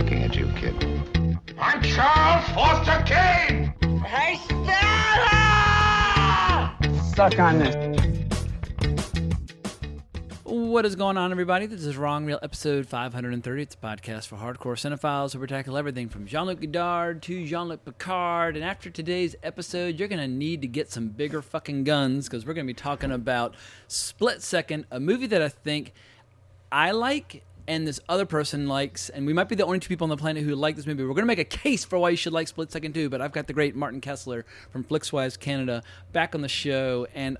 looking at you, kid. I'm Charles Foster Kane! Hey, Stella! Suck on this. What is going on, everybody? This is Wrong Reel, episode 530. It's a podcast for hardcore cinephiles where we tackle everything from Jean Luc Godard to Jean Luc Picard. And after today's episode, you're going to need to get some bigger fucking guns because we're going to be talking about Split Second, a movie that I think I like and this other person likes, and we might be the only two people on the planet who like this movie. We're going to make a case for why you should like Split Second too, but I've got the great Martin Kessler from Flixwise Canada back on the show, and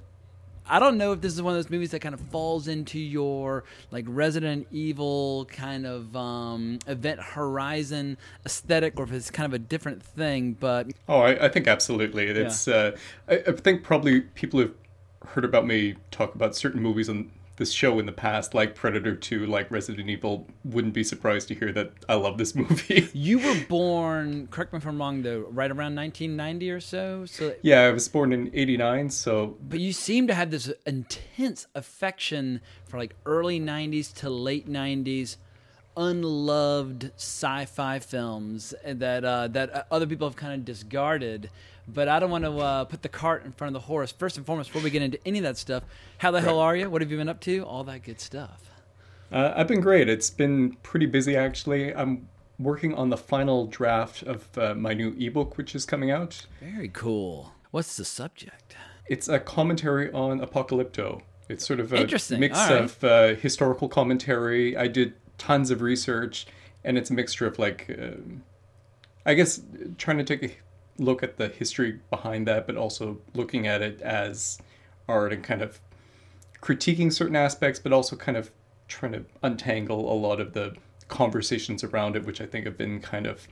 I don't know if this is one of those movies that kind of falls into your like Resident Evil kind of um, Event Horizon aesthetic, or if it's kind of a different thing. But Oh, I, I think absolutely. It's. Uh, I, I think probably people have heard about me talk about certain movies on this show in the past, like Predator Two, like Resident Evil. Wouldn't be surprised to hear that I love this movie. you were born, correct me if I'm wrong, though, right around 1990 or so. So yeah, I was born in '89, so But you seem to have this intense affection for like early 90s to late 90s unloved sci-fi films that uh, that other people have kind of discarded. But I don't want to uh, put the cart in front of the horse. First and foremost, before we get into any of that stuff, how the hell are you? What have you been up to? All that good stuff. uh, I've been great. It's been pretty busy actually. I'm working on the final draft of uh, my new ebook, which is coming out. Very cool. What's the subject? It's a commentary on Apocalypto. It's sort of a mix right. of uh, historical commentary. I did tons of research, and it's a mixture of like, um I guess, trying to take a look at the history behind that, but also looking at it as art and kind of critiquing certain aspects, but also kind of trying to untangle a lot of the conversations around it, which I think have been kind of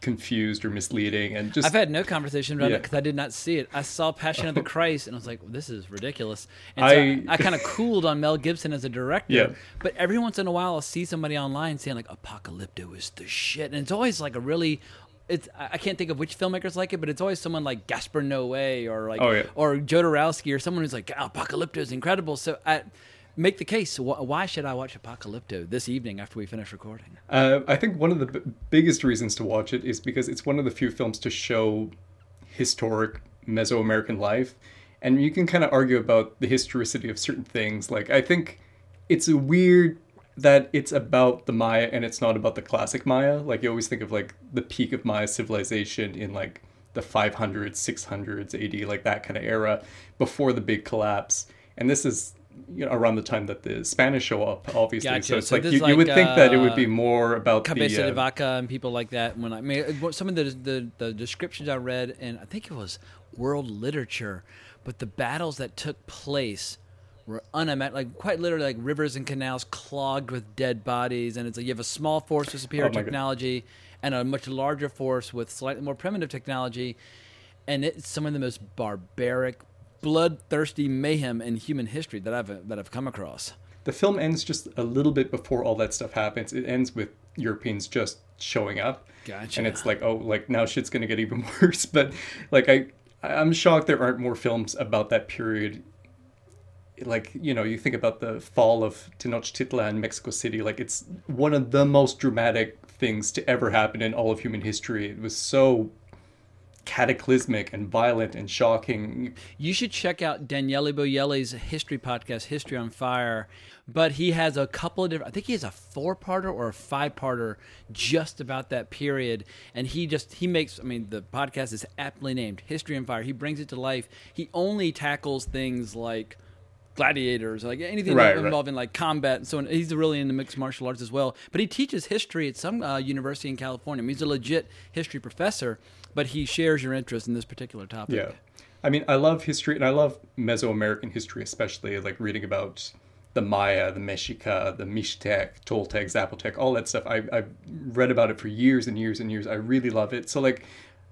confused or misleading, and just I've had no conversation about it because I did not see it. I saw Passion of the Christ and I was like, well, this is ridiculous. And I- so I, kind of cooled on Mel Gibson as a director. Yeah. But every once in a while, I'll see somebody online saying like, Apocalypto is the shit, and it's always like a really. It's, I can't think of which filmmakers like it, but it's always someone like Gaspar Noé or like Oh, yeah. or Jodorowsky or someone who's like Apocalypto is incredible. So I make the case. Why should I watch Apocalypto this evening after we finish recording? Uh, I think one of the b- biggest reasons to watch it is because it's one of the few films to show historic Mesoamerican life, and you can kind of argue about the historicity of certain things. Like I think it's a weird that it's about the Maya and it's not about the classic Maya. Like you always think of like the peak of Maya civilization in like the 500s, 600s AD, like that kind of era before the big collapse. And this is you know around the time that the Spanish show up, obviously. Gotcha. So it's So like you, is you would like, think that it would uh, be more about Cabeza the de uh, Vaca and people like that. When I, I mean, some of the, the the descriptions I read, and I think it was world literature, but the battles that took place were unimaginable. Like quite literally, like rivers and canals clogged with dead bodies, and it's like you have a small force with superior Oh my God. technology and a much larger force with slightly more primitive technology, and it's some of the most barbaric, bloodthirsty mayhem in human history that I've that I've come across. the film ends just a little bit before all that stuff happens. It ends with Europeans just showing up. Gotcha. And it's like, oh, like now shit's gonna get even worse. But like I I'm shocked there aren't more films about that period. Like, you know, you think about the fall of Tenochtitlan Mexico City, like it's one of the most dramatic things to ever happen in all of human history. It was so cataclysmic and violent and shocking. You should check out Daniele Bolelli's history podcast, History on Fire. But he has a couple of different, I think he has a four parter or a five parter just about that period. And he just, he makes, I mean, the podcast is aptly named History on Fire. He brings it to life. He only tackles things like gladiators, like anything Right, right. involving like combat and so on. He's really into mixed martial arts as well. But he teaches history at some uh, university in California. I mean, he's a legit history professor, but he shares your interest in this particular topic. Yeah. I mean, I love history and I love Mesoamerican history, especially like reading about the Maya, the Mexica, the Mixtec, Toltec, Zapotec, all that stuff. I, I've read about it for years and years and years. I really love it. So, like,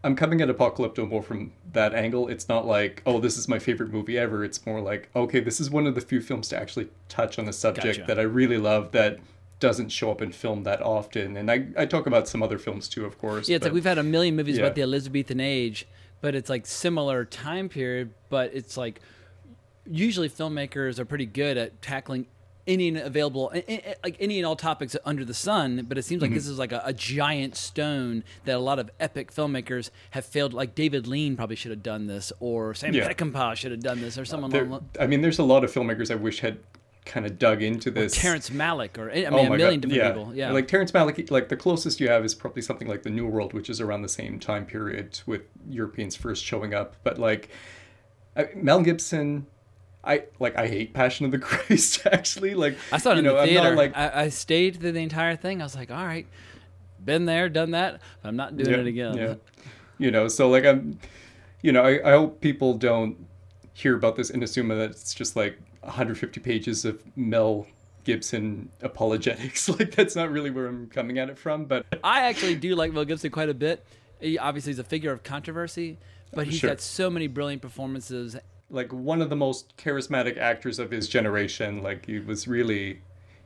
I'm coming at Apocalypto more from that angle. It's not like, oh, this is my favorite movie ever. It's more like, okay, this is one of the few films to actually touch on the subject Gotcha. that I really love that doesn't show up in film that often. And I, I talk about some other films too, of course. Yeah, it's but- like we've had a million movies Yeah. about the Elizabethan age, but it's like similar time period, but it's like usually filmmakers are pretty good at tackling any available, like any and all topics under the sun. But it seems Mm-hmm. like this is like a, a giant stone that a lot of epic filmmakers have failed. Like David Lean probably should have done this, or Sam Yeah. Peckinpah should have done this, or someone There, along. I mean, there's a lot of filmmakers I wish had kind of dug into this. Terrence Malick, or I mean, Oh a million God, different people. Yeah, Like Terrence Malick, like the closest you have is probably something like The New World, which is around the same time period with Europeans first showing up. But like I, Mel Gibson, I like I hate Passion of the Christ. Actually, like I saw it you in know, the I'm not, theater. like I, I stayed through the entire thing. I was like, all right, been there, done that. But I'm not doing yeah, it again. Yeah. You know, so like I'm, you know, I, I hope people don't hear about this and assume that it's just like 150 pages of Mel Gibson apologetics. like that's not really where I'm coming at it from. But I actually do like Mel Gibson quite a bit. He obviously is a figure of controversy, but oh, he's Sure. got so many brilliant performances. Like one of the most charismatic actors of his generation. Like he was really.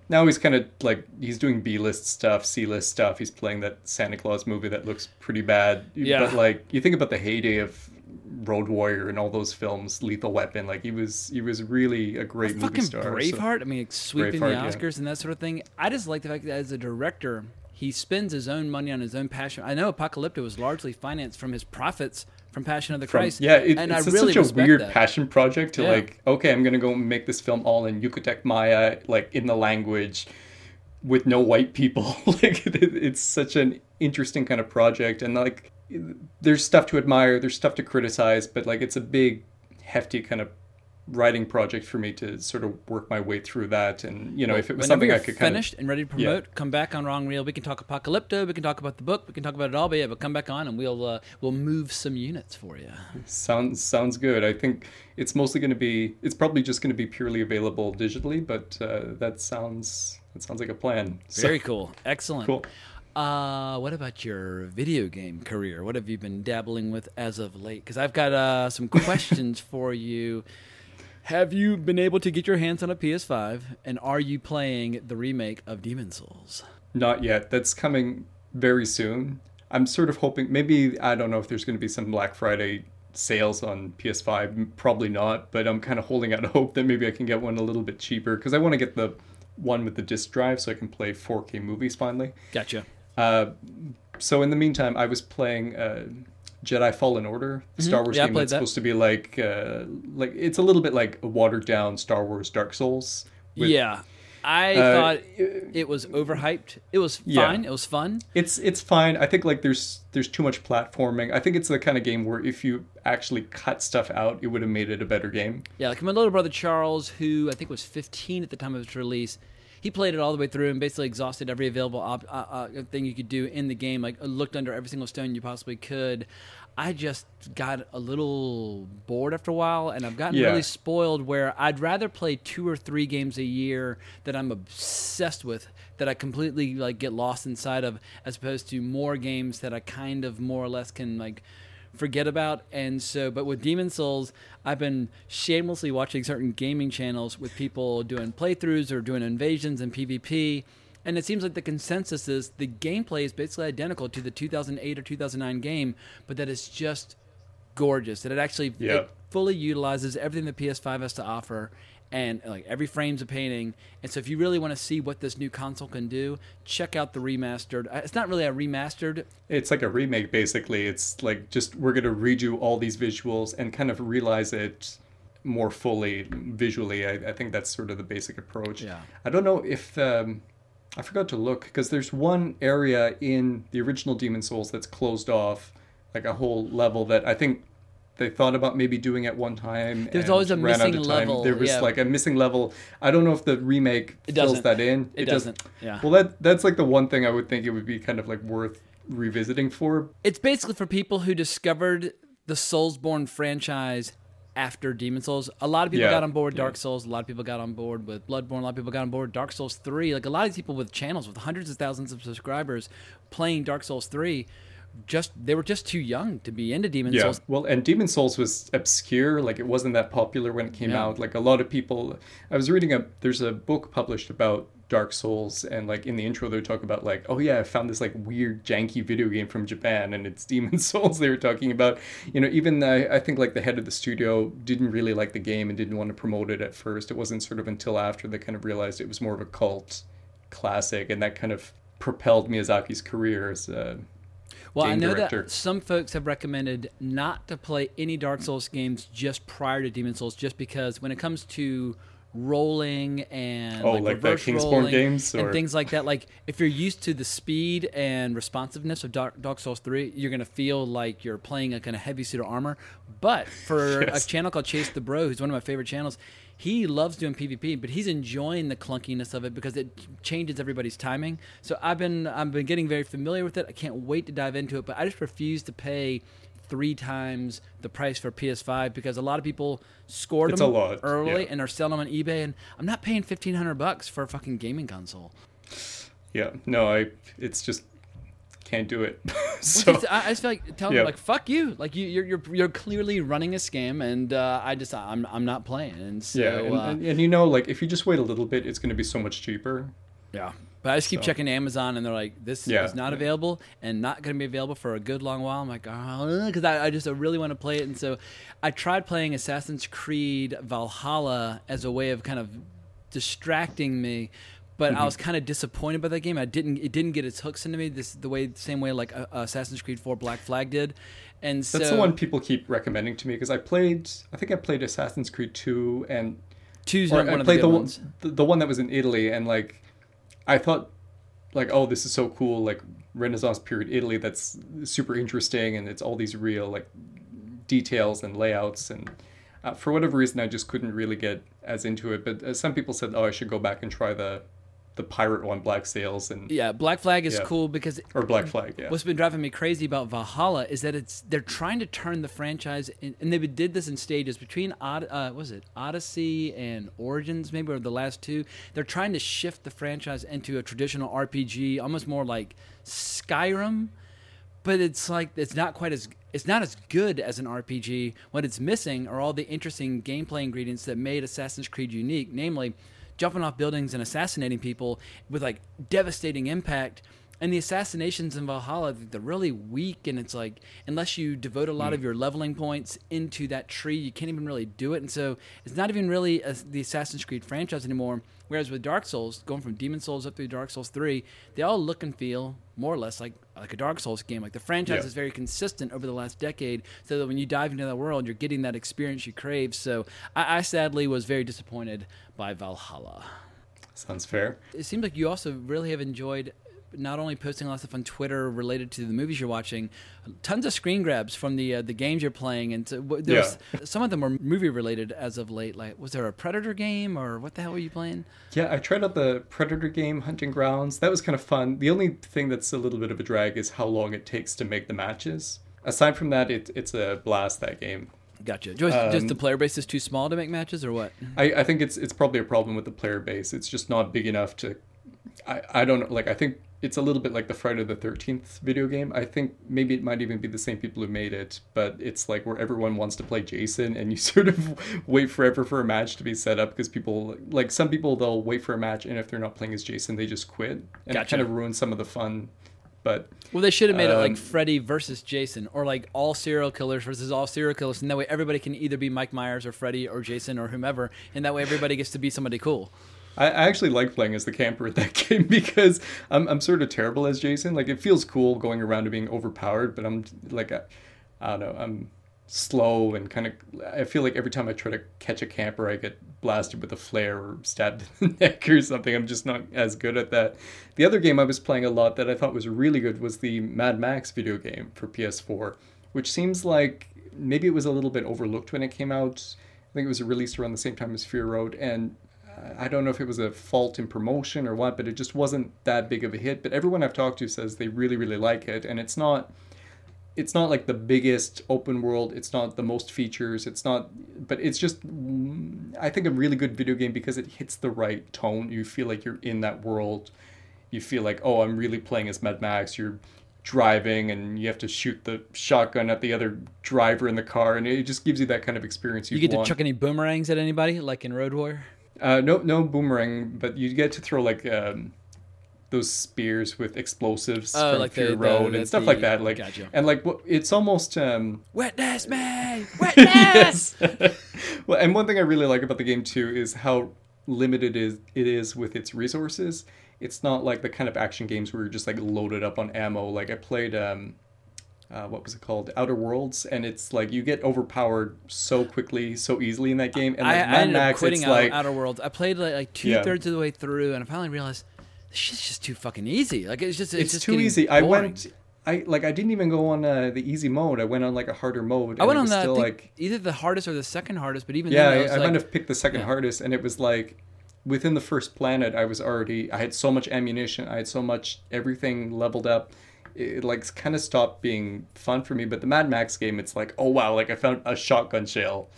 Now he's kind of like he's doing B-list stuff, C-list stuff. He's playing that Santa Claus movie that looks pretty bad. Yeah. But like you think about the heyday of Road Warrior and all those films, Lethal Weapon. Like he was he was really a great movie Fucking star. so- Braveheart. I mean, sweeping Braveheart, the yeah. Oscars and that sort of thing. I just like the fact that as a director, he spends his own money on his own passion. I know Apocalypto was largely financed from his profits from Passion of the from- Christ. yeah, it, and it's I really such a weird that. passion project to Yeah. like. Okay, I'm gonna go make this film all in Yucatec Maya, like in the language, with no white people. like it, it's such an interesting kind of project, and like there's stuff to admire, there's stuff to criticize, but like it's a big, hefty kind of writing project for me to sort of work my way through that. And you know, if it was something I could kind of finished and ready to promote, come back on Wrong Reel. We can talk Apocalypto. We can talk about the book. We can talk about it all. But yeah, but come back on and we'll uh, we'll move some units for you. Sounds sounds good. I think it's mostly going to be. It's probably just going to be purely available digitally, but uh, that sounds that sounds like a plan. So- Very cool. Excellent. cool. Uh, what about your video game career? What have you been dabbling with as of late? Because I've got uh, some questions for you. Have you been able to get your hands on a PS5? And are you playing the remake of Demon's Souls? Not yet. That's coming very soon. I'm sort of hoping. Maybe I don't know if there's going to be some Black Friday sales on PS5. Probably not. But I'm kind of holding out hope that maybe I can get one a little bit cheaper because I want to get the one with the disc drive so I can play 4K movies finally. Gotcha. Uh, so in the meantime, I was playing uh, Jedi Fallen Order, the Star Wars Mm-hmm. Yeah, game that's that. supposed to be like uh, like it's a little bit like a watered down Star Wars Dark Souls. with- yeah. I Uh, thought it was overhyped. It was Yeah. fine. It was fun. It's it's fine. I think like there's there's too much platforming. I think it's the kind of game where if you actually cut stuff out, it would have made it a better game. Yeah, like my little brother Charles, who I think was 15 at the time of its release, he played it all the way through and basically exhausted every available op- uh, uh, thing you could do in the game. Like looked under every single stone you possibly could. I just got a little bored after a while, and I've gotten Yeah. really spoiled. Where I'd rather play two or three games a year that I'm obsessed with, that I completely like get lost inside of, as opposed to more games that I kind of more or less can like forget about. And so, but with Demon's Souls, I've been shamelessly watching certain gaming channels with people doing playthroughs or doing invasions and PvP. And it seems like the consensus is the gameplay is basically identical to the 2008 or 2009 game, but that it's just gorgeous. That it actually it fully utilizes everything the PS5 has to offer, and like every frame's a painting. And so, if you really want to see what this new console can do, check out the remastered. uh, It's not really a remastered. It's like a remake basically. It's like just we're gonna redo all these visuals and kind of realize it more fully visually. I, I think that's sort of the basic approach. Yeah. I don't know if um, I forgot to look because there's one area in the original Demon's Souls that's closed off, like a whole level that I think they thought about maybe doing at one time. There's always a missing level, There was yeah. like a missing level. I don't know if the remake It fills that in. It doesn't. doesn't, yeah. Well, that that's like the one thing I would think it would be kind of like worth revisiting for. It's basically for people who discovered the Soulsborne franchise after Demon's Souls. A lot of people Yeah, got on board yeah. Dark Souls. A lot of people got on board with Bloodborne. A lot of people got on board Dark Souls 3. Like a lot of these people with channels with hundreds of thousands of subscribers playing Dark Souls 3 just they were just too young to be into Demon Yeah. Souls. Well, and Demon's Souls was obscure. Like it wasn't that popular when it came Yeah. out. Like a lot of people. I was reading a. There's a book published about Dark Souls, and like in the intro they talk about like, oh yeah, I found this like weird janky video game from Japan, and it's Demon's Souls. They were talking about. You know, even I think like the head of the studio didn't really like the game and didn't want to promote it at first. It wasn't sort of until after they kind of realized it was more of a cult classic, and that kind of propelled Miyazaki's career as a Well, I know director. that some folks have recommended not to play any Dark Souls games just prior to Demon's Souls, just because when it comes to rolling and Oh, like, like reverse Kingsborn rolling games, and things like that, like if you're used to the speed and responsiveness of Dark, Dark Souls Three, you're gonna feel like you're playing a kind of heavy suit of armor. But for Yes. a channel called Chase the Bro, who's one of my favorite channels. He loves doing PvP, but he's enjoying the clunkiness of it because it changes everybody's timing. So I've been I've been getting very familiar with it. I can't wait to dive into it, but I just refuse to pay three times the price for PS5 because a lot of people scored It's them early yeah. and are selling them on eBay, and I'm not paying fifteen hundred bucks for a fucking gaming console. Yeah, no, I. It's just can't do it. So is- I, I just feel like telling Yeah. them like fuck you, like you, you're you're you're clearly running a scam, and uh, I just I'm I'm not playing, and so yeah, and, uh, and, and you know, like if you just wait a little bit, it's going to be so much cheaper. yeah. But I just keep So- checking Amazon, and they're like, "This Yeah, is not yeah. available, and not going to be available for a good long while." I'm like, "Oh," because I, I just I really want to play it, and so I tried playing Assassin's Creed Valhalla as a way of kind of distracting me. But Mm-hmm. I was kind of disappointed by that game. I didn't. It didn't get its hooks into me this the way, same way like uh, Assassin's Creed 4 Black Flag did. And so That's the one people keep recommending to me because I played. I think I played Assassin's Creed Two and Two's not I one of the played good the one, the, the one that was in Italy, and like I thought, like, oh, this is so cool, like Renaissance period Italy. That's super interesting, and it's all these real like details and layouts, and uh, for whatever reason, I just couldn't really get as into it. But uh, some people said, oh, I should go back and try the the pirate one, Black Sails, and Yeah, Black Flag is Yeah. cool because or Black Flag, yeah. What's been driving me crazy about Valhalla is that it's they're trying to turn the franchise, in, and they did this in stages between uh, what was it Odyssey and Origins, maybe or the last two. They're trying to shift the franchise into a traditional RPG, almost more like Skyrim, but it's like it's not quite as it's not as good as an RPG. What it's missing are all the interesting gameplay ingredients that made Assassin's Creed unique, namely jumping off buildings and assassinating people with like devastating impact. And the assassinations in Valhalla, they're really weak, and it's like unless you devote a lot hmm. of your leveling points into that tree, you can't even really do it. And so it's not even really a, the Assassin's Creed franchise anymore. Whereas with Dark Souls, going from Demon's Souls up through Dark Souls three, they all look and feel more or less like like a Dark Souls game. Like the franchise Yeah. is very consistent over the last decade, so that when you dive into that world, you're getting that experience you crave. So I, I sadly was very disappointed by Valhalla. Sounds fair. It seems like you also really have enjoyed not only posting a lot of stuff on Twitter related to the movies you're watching, tons of screen grabs from the uh, the games you're playing, and so, there's some of them were movie related as of late. Like, was there a Predator game or what the hell were you playing? Yeah, I tried out the Predator game, Hunting Grounds. That was kind of fun. The only thing that's a little bit of a drag is how long it takes to make the matches. Aside from that, it, it's a blast, that game. Gotcha. Just, just the Um, player base is too small to make matches, or what? I, I think it's it's probably a problem with the player base. It's just not big enough to. I, I don't know. Like, I think it's a little bit like the Friday the 13th video game. I think maybe it might even be the same people who made it, but it's like where everyone wants to play Jason and you sort of wait forever for a match to be set up because people, like, some people, they'll wait for a match and if they're not playing as Jason, they just quit. And it Gotcha. kind of ruins some of the fun. But Well, they should have made it like Um, Freddy versus Jason, or like all serial killers versus all serial killers, and that way everybody can either be Mike Myers or Freddy or Jason or whomever, and that way everybody gets to be somebody cool. I, actually like playing as the camper at that game because I'm, I'm sort of terrible as Jason. Like it feels cool going around and being overpowered, but I'm like I, I don't know. I'm slow and kind of. I feel like every time I try to catch a camper, I get blasted with a flare or stabbed in the neck or something. I'm just not as good at that. The other game I was playing a lot that I thought was really good was the Mad Max video game for PS4, which seems like maybe it was a little bit overlooked when it came out. I think it was released around the same time as Fury Road, and I don't know if it was a fault in promotion or what, but it just wasn't that big of a hit. But everyone I've talked to says they really, really like it, and it's not. It's not like the biggest open world. It's not the most features. It's not, but it's just, I think, a really good video game because it hits the right tone. You feel like you're in that world. You feel like, oh, I'm really playing as Mad Max. You're driving and you have to shoot the shotgun at the other driver in the car and it just gives you that kind of experience You you get want. to chuck any boomerangs at anybody, like in Road Warrior. Uh, no, no boomerang, but you get to throw like um, those spears with explosives Oh, from like Fury the- the- Road the- and stuff the- like that. Like, gotcha. and like it's almost um, Wetness, man, wetness. well, and one thing I really like about the game too is how limited is it is with its resources. It's not like the kind of action games where you're just like loaded up on ammo. Like I played um uh, what was it called? Outer Worlds, and it's like you get overpowered so quickly, so easily in that game. And like I, I ended up Max, quitting it's Outer, like Outer Worlds. I played like, like two Yeah. thirds of the way through, and I finally realized this shit's just too fucking easy. Like it's just it's, it's just too easy. I went, I like I didn't even go on uh, the easy mode. I went on like a harder mode. I went on the still like either the hardest or the second hardest, but even yeah, then, I, I, I like, might have picked the second yeah. hardest, and it was like within the first planet, I was already I had so much ammunition, I had so much everything leveled up. It, like kind of stopped being fun for me. But the Mad Max game, it's like, oh wow, like I found a shotgun shell,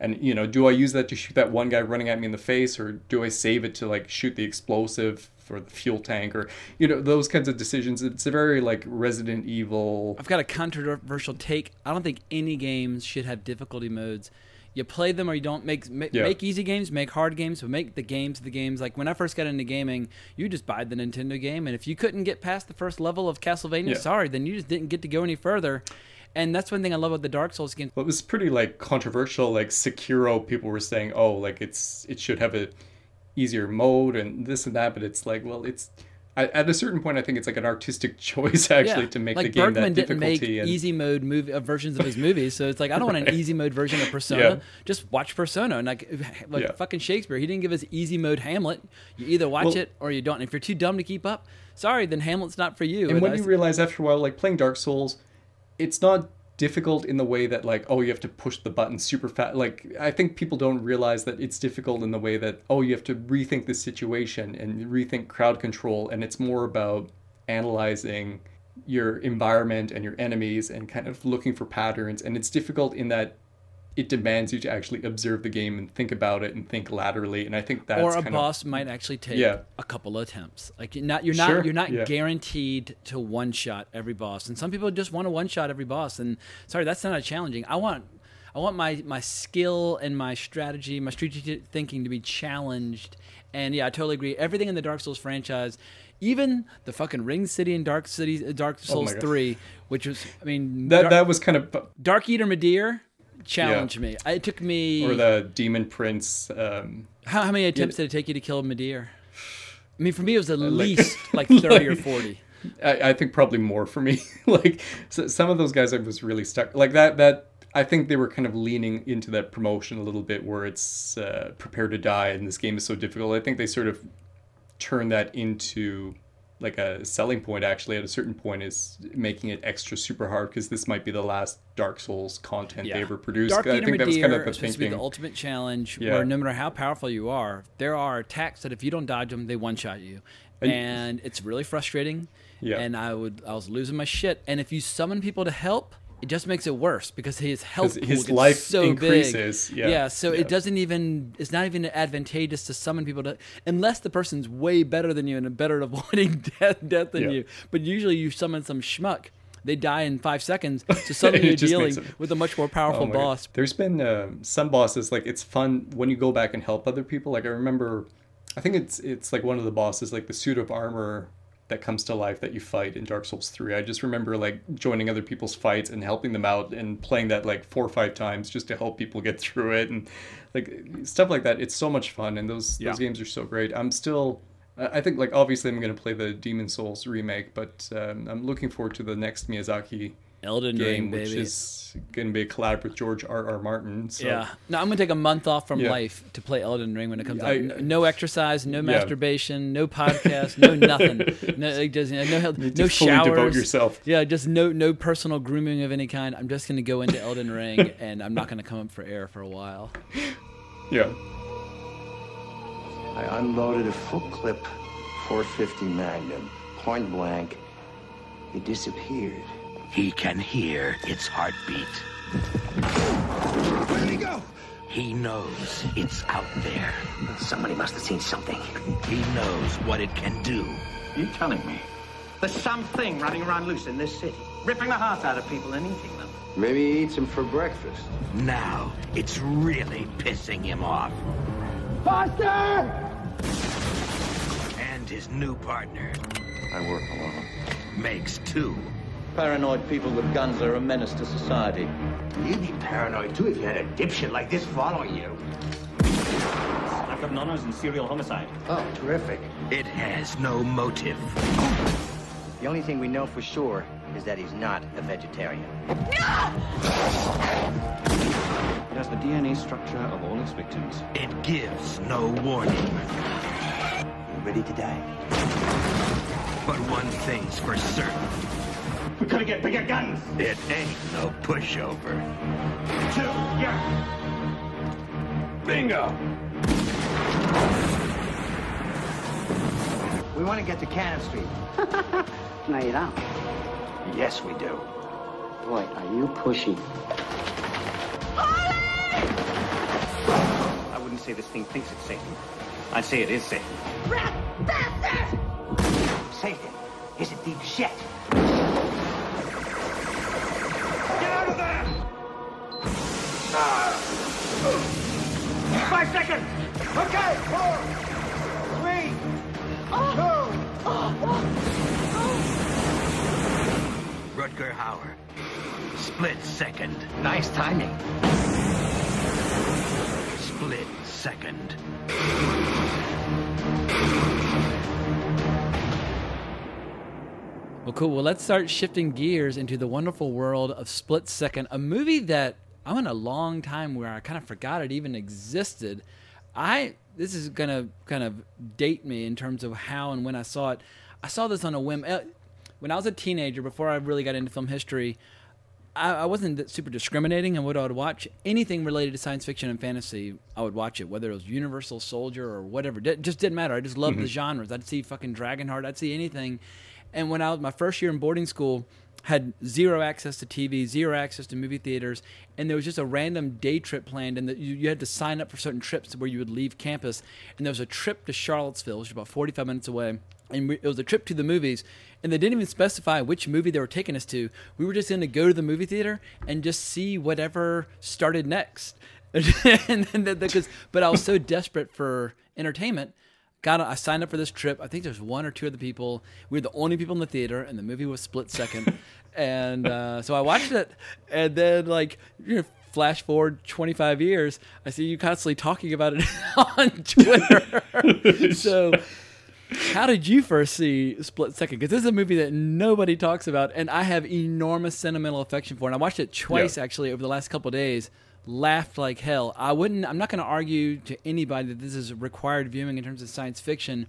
and you know, do I use that to shoot that one guy running at me in the face, or do I save it to like shoot the explosive for the fuel tank, or you know, those kinds of decisions. It's a very like Resident Evil. I've got a controversial take. I don't think any games should have difficulty modes. You play them or you don't make make, Yeah. make easy games, make hard games, but make the games the games. Like when I first got into gaming, you just buy the Nintendo game, and if you couldn't get past the first level of Castlevania, Yeah. sorry, then you just didn't get to go any further. And that's one thing I love about the Dark Souls games. Well, it was pretty like controversial. Like Sekiro, people were saying, "Oh, like it's it should have a easier mode and this and that," but it's like, well, it's I, at a certain point, I think it's like an artistic choice actually to make like the game that didn't make difficulty. and easy mode movie uh, versions of his movies, so it's like I don't want an easy mode version of Persona. Yeah. Just watch Persona, and like like Yeah. fucking Shakespeare, he didn't give us easy mode Hamlet. You either watch Well- it or you don't. If you're too dumb to keep up, sorry, then Hamlet's not for you. and when you realize after a while, like playing Dark Souls, it's not difficult in the way that like oh you have to push the button super fast like i think people don't realize that it's difficult in the way that oh you have to rethink the situation and rethink crowd control and it's more about analyzing your environment and your enemies and kind of looking for patterns and it's difficult in that it demands you to actually observe the game and think about it and think laterally and i think that's or a boss might actually take Yeah. a couple of attempts. Like you're not you're not Sure, you're not yeah. guaranteed to one shot every boss, and some people just want to one shot every boss. And sorry, that's not challenging. I want I want my my skill and my strategy, my strategic thinking to be challenged. And yeah, I totally agree. Everything in the Dark Souls franchise. Even the fucking Ring City and Dark City, Dark oh Souls Oh. Three, which was, I mean, that Dark, that was kind of Dark Eater Midir challenged me. It took me or the demon prince um how, how many attempts did it take you to kill Midir? I mean, for me, it was at like- least like 30 or 40. I, I think probably more for me. like so, some of those guys, I was really stuck. Like that. That I think they were kind of leaning into that promotion a little bit, where it's uh, prepare to die, and this game is so difficult. I think they sort of turned that into like a selling point. Actually, at a certain point, is making it extra super hard because this might be the last Dark Souls content they ever produced. Dark I think that was kind of the is supposed to be the ultimate challenge Yeah. where no matter how powerful you are, there are attacks that if you don't dodge them, they one shot you. And- And it's really frustrating. Yeah. And I would I was losing my shit. And if you summon people to help, it just makes it worse because his health pool his life so increases. Big. Yeah. so Yeah. it doesn't even it's not even advantageous to summon people to unless the person's way better than you and better at avoiding death death than Yeah. you. But usually you summon some schmuck. They die in five seconds. So suddenly you're dealing with a much more Oh powerful God. boss. There's been um some bosses like it's fun when you go back and help other people. Like I remember, I think it's it's like one of the bosses, like the suit of armor that comes to life that you fight in Dark Souls three. I just remember like joining other people's fights and helping them out and playing that like four or five times just to help people get through it and like stuff like that. It's so much fun and those Yeah. those games are so great. I'm still. I I think like obviously I'm going to play the Demon's Souls remake, but um, I'm looking forward to the next Miyazaki Elden game, Ring, which baby. is going to be a collab with George R. R. Martin. So. yeah. No, I'm gonna take a month off from Yeah. life to play Elden Ring when it comes I- out. No, no exercise, no Yeah. masturbation, no podcast, no nothing. No, like, just, no, health- Need no to showers. devote yourself. Yeah, just no no personal grooming of any kind. I'm just gonna go into Elden Ring, and I'm not gonna come up for air for a while. Yeah. I unloaded a full clip 450 Magnum, point blank. It disappeared. He can hear its heartbeat. Where did he go? He knows it's out there. Somebody must have seen something. He knows what it can do. You telling me There's something running around loose in this city, ripping the hearts out of people and eating them. Maybe he eats them for breakfast. Now it's really pissing him off. Foster! And his new partner I work alone. makes two. Paranoid people with guns are a menace to society. You'd be paranoid too if you had a dipshit like this following you. I've got honors in serial homicide. Oh, terrific. It has no motive. The only thing we know for sure is that he's not a vegetarian. No! It has the DNA structure of all its victims. It gives no warning. You ready to die? But one thing's for certain. We gotta get bigger guns. It ain't no pushover. Two, yeah. Bingo. We want to get to Cannon Street. No, you don't. Yes, we do. Boy, are you pushy. I wouldn't say this thing thinks it's Satan. I'd say it is Satan. Satan is a deep shit. Five seconds! Okay, four, three, two. Rutger Hauer. Split second. Nice timing. Split second. Well, cool. Well, let's start shifting gears into the wonderful world of Split Second, a movie that I went a long time where I kind of forgot it even existed. I this is gonna kind of date me in terms of how and when I saw it. I saw this on a whim. Uh, When I was a teenager, before I really got into film history, I, I wasn't super discriminating in what I would watch. Anything related to science fiction and fantasy, I would watch it. Whether it was Universal Soldier or whatever, it just didn't matter. I just loved the genres. I'd see fucking Dragonheart. I'd see anything. And when I was my first year in boarding school, had zero access to TV, zero access to movie theaters, and there was just a random day trip planned, and that you, you had to sign up for certain trips where you would leave campus. And there was a trip to Charlottesville, which is about forty-five minutes away, and we, it was a trip to the movies, and they didn't even specify which movie they were taking us to. We were just going to go to the movie theater and just see whatever started next. and then because, but I was so desperate for entertainment got I signed up for this trip. I think there's one or two other people. We were the only people in the theater, and the movie was split second. and uh, so I watched it, and then like you know, flash forward 25 years, I see you constantly talking about it on Twitter. so. How did you first see Split Second? Because this is a movie that nobody talks about, and I have enormous sentimental affection for. And I watched it twice Yeah. actually over the last couple of days. Laughed like hell. I wouldn't. I'm not going to argue to anybody that this is required viewing in terms of science fiction,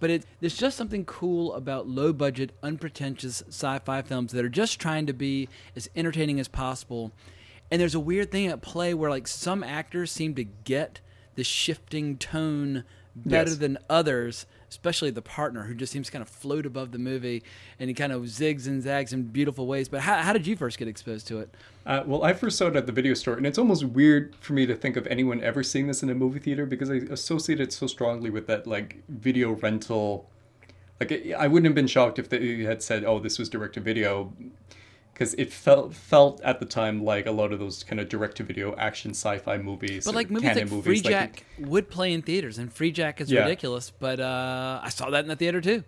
but it there's just something cool about low budget, unpretentious sci-fi films that are just trying to be as entertaining as possible. And there's a weird thing at play where like some actors seem to get the shifting tone better Yes. than others, especially the partner who just seems to kind of float above the movie and he kind of zigs and zags in beautiful ways. But how, how did you first get exposed to it? Uh, well, I first saw it at the video store, and it's almost weird for me to think of anyone ever seeing this in a movie theater because I associate it so strongly with that like video rental. Like I wouldn't have been shocked if they had said, "Oh, this was direct to video," because it felt felt at the time like a lot of those kind of direct to video action sci-fi movies. But like movies like Free like- Jack would play in theaters, and Free Jack is Yeah. ridiculous. But uh, I saw that in the theater too.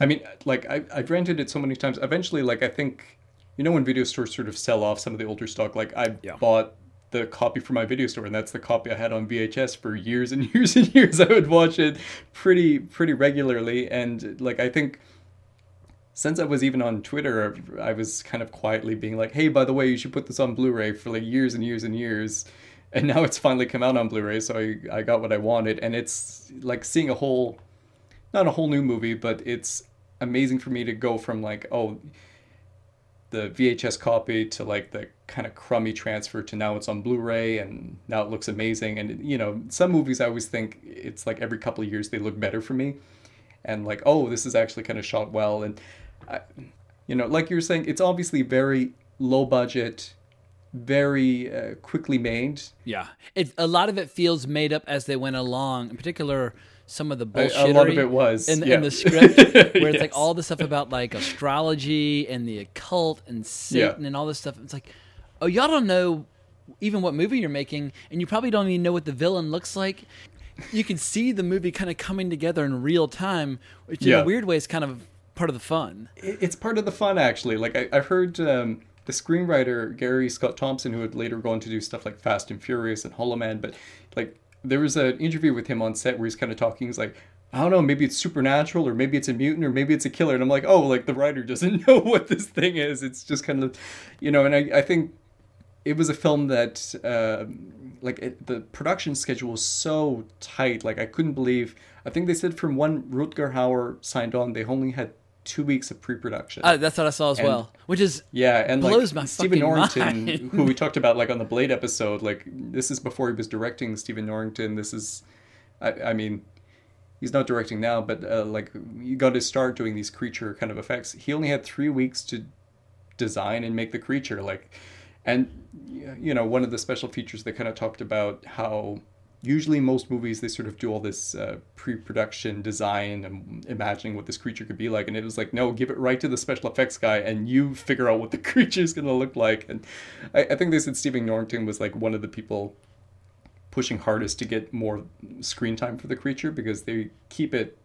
I mean, like I, I've rented it so many times. Eventually, like I think, you know, when video stores sort of sell off some of the older stock, like I Yeah. bought the copy from my video store, and that's the copy I had on VHS for years and years and years. I would watch it pretty pretty regularly, and like I think. Since I was even on Twitter, I was kind of quietly being like, "Hey, by the way, you should put this on Blu-ray for like years and years and years." And now it's finally come out on Blu-ray, so I, I got what I wanted, and it's like seeing a whole not a whole new movie, but it's amazing for me to go from like, oh, the VHS copy to like the kind of crummy transfer to now it's on Blu-ray and now it looks amazing. And you know, some movies I always think it's like every couple of years they look better for me, and like, oh, this is actually kind of shot well. And I, you know, like you were saying, it's obviously very low budget, very uh, quickly made. Yeah, it, a lot of it feels made up as they went along. In particular, some of the bullshit. a lot of it was, in, yeah. in the script, where it's like all the stuff about like astrology and the occult and Satan and all this stuff. It's like, oh, y'all don't know even what movie you're making, and you probably don't even know what the villain looks like. You can see the movie kind of coming together in real time, which in Yeah. a weird way is kind of part of the fun. It's part of the fun actually like I, i've heard um, the screenwriter gary scott thompson who would later go on to do stuff like fast and furious and hollow man but like there was an interview with him on set where he's kind of talking he's like i don't know maybe it's supernatural or maybe it's a mutant or maybe it's a killer and i'm like oh like the writer doesn't know what this thing is it's just kind of you know and i, I think it was a film that um, like it, the production schedule was so tight like i couldn't believe i think they said from when rutger hauer signed on they only had two weeks of pre-production. Uh, that's what I saw as And- well, which is yeah and blows like my stephen norrington mind. who we talked about like on the blade episode like this is before he was directing stephen norrington. This is i, I mean he's not directing now but uh, like you got to start doing these creature kind of effects. He only had three weeks to design and make the creature like and you know one of the special features they kind of talked about how usually most movies they sort of do all this uh, pre-production design and imagining what this creature could be like and it was like no give it right to the special effects guy and you figure out what the creature is going to look like and I, I think they said stephen norrington was like one of the people pushing hardest to get more screen time for the creature because they keep it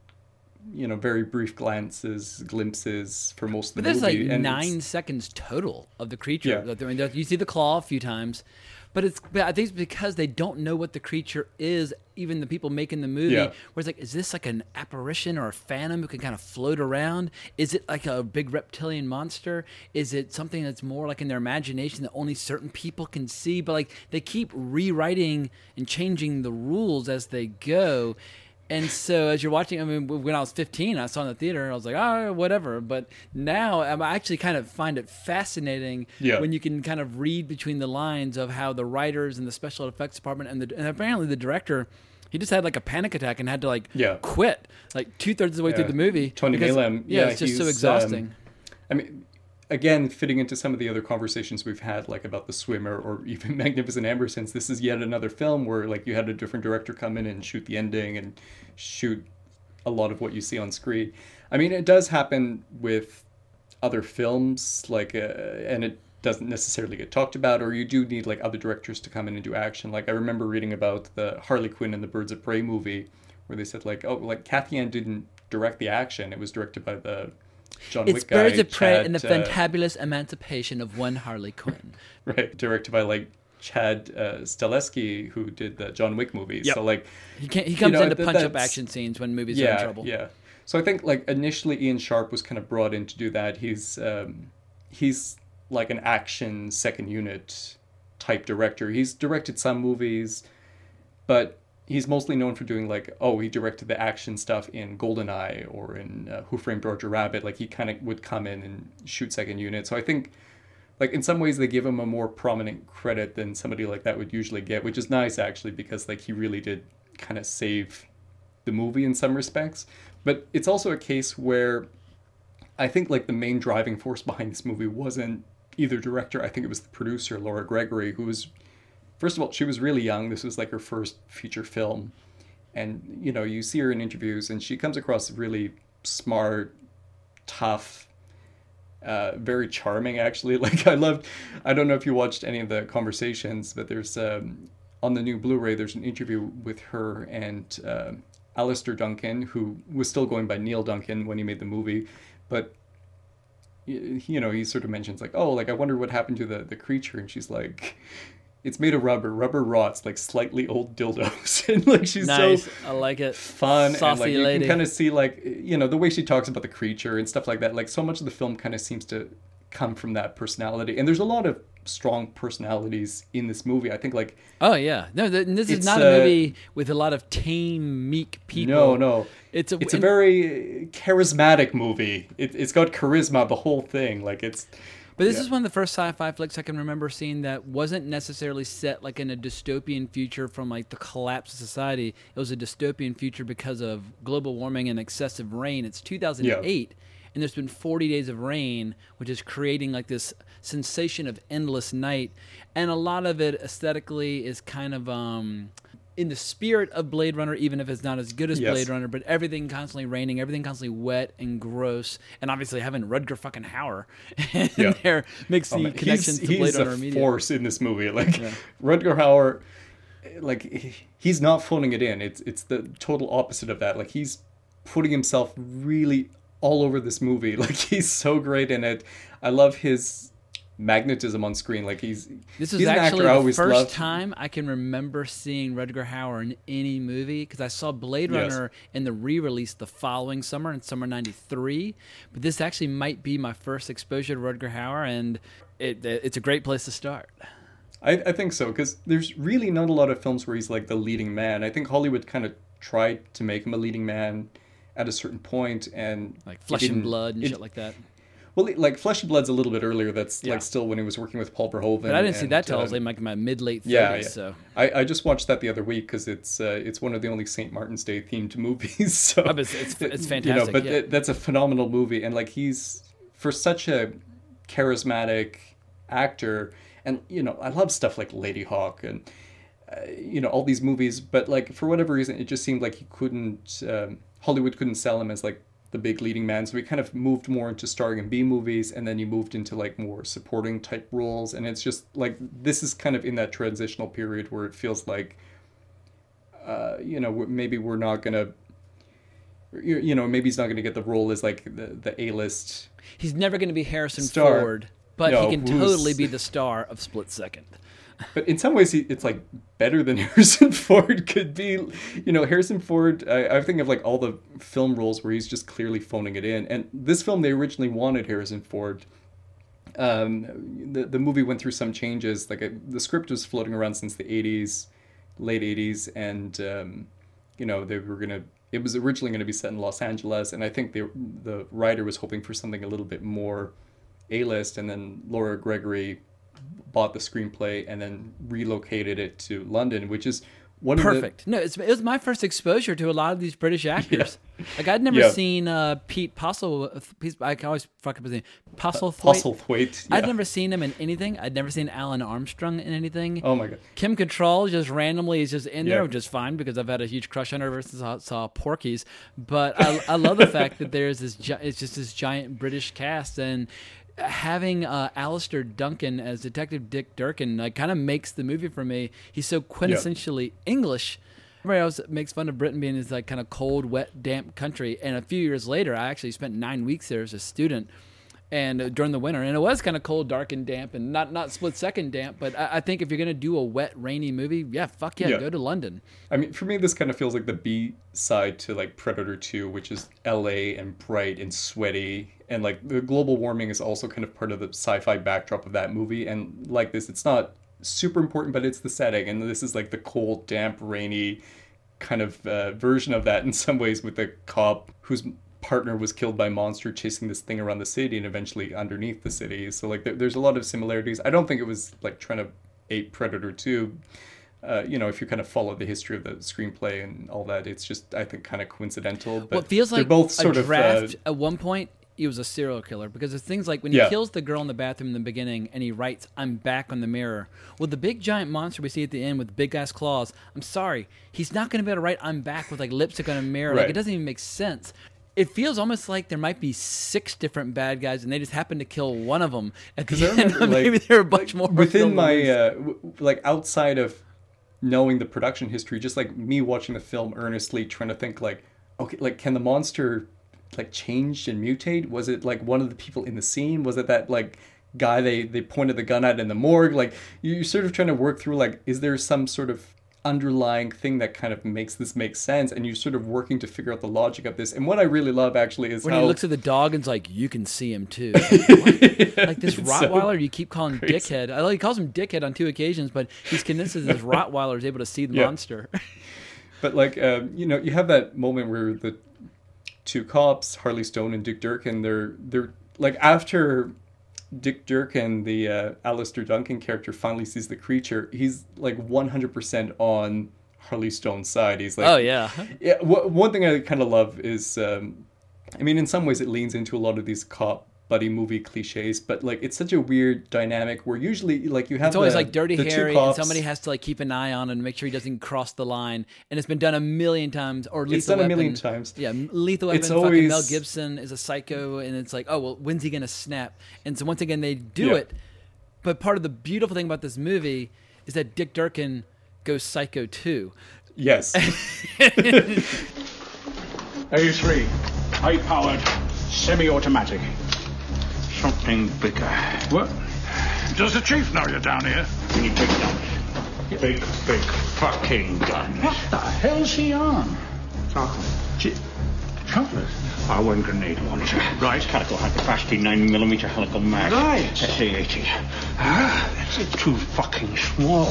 you know very brief glances glimpses for most of the But there's movie like nine seconds total of the creature. Yeah. I mean, you see the claw a few times, but it's. But I think it's because they don't know what the creature is. Even the people making the movie, Yeah. where it's like, is this like an apparition or a phantom who can kind of float around? Is it like a big reptilian monster? Is it something that's more like in their imagination that only certain people can see? But like they keep rewriting and changing the rules as they go. And so, as you're watching, I mean, when I was 15, I saw in the theater, and I was like, oh, whatever. But now, um, I actually kind of find it fascinating Yeah. when you can kind of read between the lines of how the writers and the special effects department and, the, and apparently the director, he just had like a panic attack and had to like Yeah. quit like two thirds of the way through the movie. Tony because- Yeah, yeah, it's just so exhausting. um, I mean, again, fitting into some of the other conversations we've had, like about the swimmer or even Magnificent Amber, since this is yet another film where like you had a different director come in and shoot the ending and shoot a lot of what you see on screen. I mean, it does happen with other films, like, uh, and it doesn't necessarily get talked about, or you do need like other directors to come in and do action. Like I remember reading about the Harley Quinn and the Birds of Prey movie, where they said like, oh, like Cathy Yan didn't direct the action; it was directed by the John It's Wick guy, Birds of Prey Chad, and the uh, fantabulous emancipation of one Harley Quinn. right, directed by like Chad uh, Stahelski, who did the John Wick movies. Yep. So like, He can't, he comes know, in to th- punch up action scenes when movies are in trouble. Yeah. So I think like initially Ian Sharp was kind of brought in to do that. He's um, he's like an action second unit type director. He's directed some movies, but he's mostly known for doing like oh he directed the action stuff in Goldeneye or in uh, Who Framed Roger Rabbit. Like he kind of would come in and shoot second unit. So I think like in some ways they give him a more prominent credit than somebody like that would usually get, which is nice actually because like he really did kind of save the movie in some respects. But it's also a case where I think like the main driving force behind this movie wasn't either director. I think it was the producer Laura Gregory, who was first of all she was really young. This was like her first feature film, and you know you see her in interviews and she comes across really smart, tough, uh, very charming actually. Like I loved. I don't know if you watched any of the conversations, but there's um, on the new Blu-ray. There's an interview with her and uh, Alastair Duncan, who was still going by Neil Duncan when he made the movie, but you know he sort of mentions like, oh, like I wonder what happened to the the creature, and she's like. It's made of rubber. Rubber rots like slightly old dildos, and like she's Nice. so I like it. fun Saucy and like you lady. can kind of see like you know the way she talks about the creature and stuff like that like so much of the film kind of seems to come from that personality and there's a lot of strong personalities in this movie i think like Oh yeah, no, th- this is not a uh, movie with a lot of tame, meek people. no no It's a it's a very charismatic movie it, it's got charisma the whole thing like it's But this yeah. is one of the first sci-fi flicks I can remember seeing that wasn't necessarily set like in a dystopian future from like the collapse of society. It was a dystopian future because of global warming and excessive rain. It's 2008, and there's been 40 days of rain, which is creating like this sensation of endless night, and a lot of it aesthetically is kind of um, in the spirit of Blade Runner, even if it's not as good as Yes. Blade Runner, but everything constantly raining, everything constantly wet and gross, and obviously having Rutger fucking Hauer in Yeah. there makes Oh, the man, connections he's, to Blade he's Runner a immediately. force in this movie. Like Rutger Hauer, like he's not phoning it in. It's it's the total opposite of that. Like he's putting himself really all over this movie. Like he's so great in it. I love his magnetism on screen. Like he's This is he's an actually actor I the first loved. time I can remember seeing Rutger Hauer in any movie because I saw Blade Yes. Runner in the re-release the following summer in summer '93. But this actually might be my first exposure to Rutger Hauer, and it, it's a great place to start. I, I think so because there's really not a lot of films where he's like the leading man. I think Hollywood kind of tried to make him a leading man at a certain point, and Like Flesh and Blood and it- shit like that. Well, like Flesh and Blood's a little bit earlier. That's Yeah. like still when he was working with Paul Verhoeven. But I didn't see that till I uh, was like my mid late 30s. Yeah, yeah. So I, I just watched that the other week because it's uh, it's one of the only St. Martin's Day themed movies. So Oh, it's- it's- it's You know, fantastic, but yeah. it- that's a phenomenal movie, and like he's for such a charismatic actor, and you know I love stuff like Ladyhawke and uh, you know all these movies, but like for whatever reason, it just seemed like he couldn't um, Hollywood couldn't sell him as like the big leading man. So he kind of moved more into starring in B movies, and then he moved into like more supporting type roles. And it's just like this is kind of in that transitional period where it feels like, uh, you know, maybe we're not gonna. You you know, maybe he's not going to get the role as like the the A list. he's never going to be Harrison Star. Ford, but No, he can totally be the star of Split Second. But in some ways, it's like better than Harrison Ford could be. You know, Harrison Ford. I, I think of like all the film roles where he's just clearly phoning it in. And this film, they originally wanted Harrison Ford. Um, the the movie went through some changes. Like the script was floating around since the '80s, late '80s, and um, you know they were gonna. It was originally going to be set in Los Angeles, and I think the the writer was hoping for something a little bit more A-list, and then Laura Gregory bought the screenplay and then relocated it to London, which is one Perfect. No, it's, it was my first exposure to a lot of these British actors. Like I'd never Yeah. seen uh, Pete Postle. I can always fuck up his name. Postlethwaite. the Postlethwaite. I'd never seen him in anything. I'd never seen Alun Armstrong in anything. Oh my god. Kim Cattrall just randomly is just in there, Yeah. which is fine because I've had a huge crush on her ever since I saw Porky's. But I, I love the fact that there's this, gi- it's just this giant British cast and having uh, Alastair Duncan as Detective Dick Durkin like, kind of makes the movie for me. He's so quintessentially English. Everybody else makes fun of Britain being this like kind of cold, wet, damp country. And a few years later, I actually spent nine weeks there as a student and uh, during the winter, and it was kind of cold, dark, and damp, and not not split second damp. But I, I think if you're gonna do a wet, rainy movie, yeah, fuck yeah, Yeah. go to London. I mean, for me, this kind of feels like the B side to like Predator 2, which is LA and bright and sweaty. And like the global warming is also kind of part of the sci fi backdrop of that movie. And like this, it's not super important, but it's the setting. And this is like the cold, damp, rainy kind of uh, version of that in some ways with the cop whose partner was killed by a monster chasing this thing around the city and eventually underneath the city. So like there, there's a lot of similarities. I don't think it was like trying to ape Predator 2 uh, you know, if you kind of follow the history of the screenplay and all that, it's just I think kind of coincidental. But well, it feels like they're both sort a of draft uh, at one point. He was a serial killer because it's things like when he Yeah. kills the girl in the bathroom in the beginning and he writes, I'm back on the mirror. Well, the big giant monster we see at the end with big ass claws, I'm sorry, he's not going to be able to write, I'm back with like lipstick on a mirror. Like, it doesn't even make sense. It feels almost like there might be six different bad guys and they just happen to kill one of them at the end. remember, like, Maybe there are a bunch more. within my uh, w- like outside of knowing the production history, just like me watching the film earnestly, trying to think like, okay, like can the monster like changed and mutate? Was it like one of the people in the scene? Was it that like guy they they pointed the gun at in the morgue? Like you're sort of trying to work through like, is there some sort of underlying thing that kind of makes this make sense and you're sort of working to figure out the logic of this and what i really love actually is when how he looks at the dog and's like, "You can see him too." Like? Like this It's so Rottweiler, you keep calling crazy. Dickhead. I know he calls him Dickhead on two occasions, but he's convinced that this Rottweiler is able to see the Yeah. monster. But like, um, you know, you have that moment where the two cops, Harley Stone and Dick Durkin, they're they're like after Dick Durkin, the uh, Alastair Duncan character, finally sees the creature, he's like one hundred percent on Harley Stone's side. He's like, oh yeah, yeah. wha- One thing I kind of love is, um, I mean, in some ways, it leans into a lot of these cop buddy movie cliches, but like it's such a weird dynamic where usually like you have It's always the- like Dirty the Harry, and somebody has to like keep an eye on him and make sure he doesn't cross the line. And it's been done a million times. Or Lethal It's done a million times. Yeah, Lethal Weapon. It's fucking Mel Gibson is a psycho, and it's like, oh well, when's he gonna snap? And so once again, they do Yeah. it. But part of the beautiful thing about this movie is that Dick Durkin goes psycho too. Yes. A3, high powered, semi automatic. Something bigger. What? Does the chief know you're down here? We need big guns. Big, big fucking guns. What the hell's he on? Chocolate. Ch- chocolate? Our one grenade launcher. Right. Calico high capacity 9mm helical mag. Right. SA-80. Ah, that's too fucking small.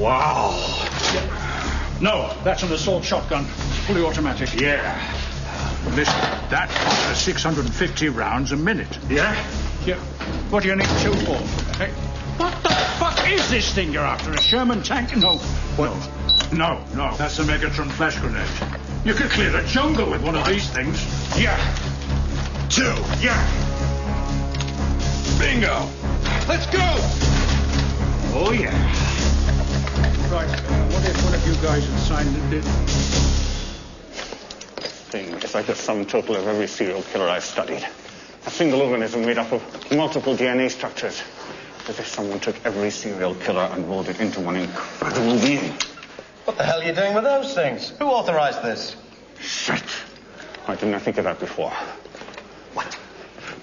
Wow. No, that's an assault shotgun. Fully automatic. Yeah. Listen, that fires 650 rounds a minute. Yeah? Yeah. What do you need two for? Hey, what the fuck is this thing you're after? A Sherman tank? No. What? No, no. That's a Megatron flash grenade. You could clear the jungle with one of these things. Yeah. Two. Yeah. Bingo. Let's go. Oh, yeah. Right. Uh, what if one of you guys had signed it? Thing is like the sum total of every serial killer I've studied. A single organism made up of multiple DNA structures. As if someone took every serial killer and rolled it into one incredible being. What the hell are you doing with those things? Who authorized this? Shit. Why didn't I think of that before? What?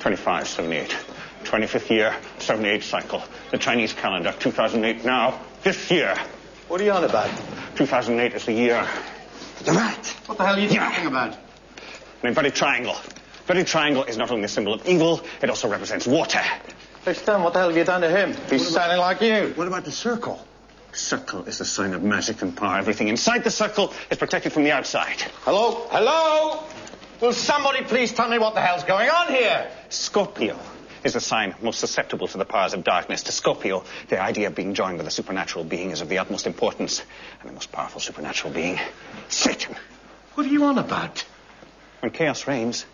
25, 78. 25th year, 78 cycle. The Chinese calendar, 2008 now. This year. What are you on about? 2008 is the year. The rat. What the hell are you talking about? The inverted triangle. Inverted triangle is not only a symbol of evil, it also represents water. Hey, Stan, what the hell have you done to him? He's sounding like you. What about the circle? Circle is a sign of magic and power. Everything inside the circle is protected from the outside. Hello? Hello? Will somebody please tell me what the hell's going on here? Scorpio is the sign most susceptible to the powers of darkness. To Scorpio, the idea of being joined with a supernatural being is of the utmost importance. And the most powerful supernatural being, Satan. What are you on about? When chaos reigns,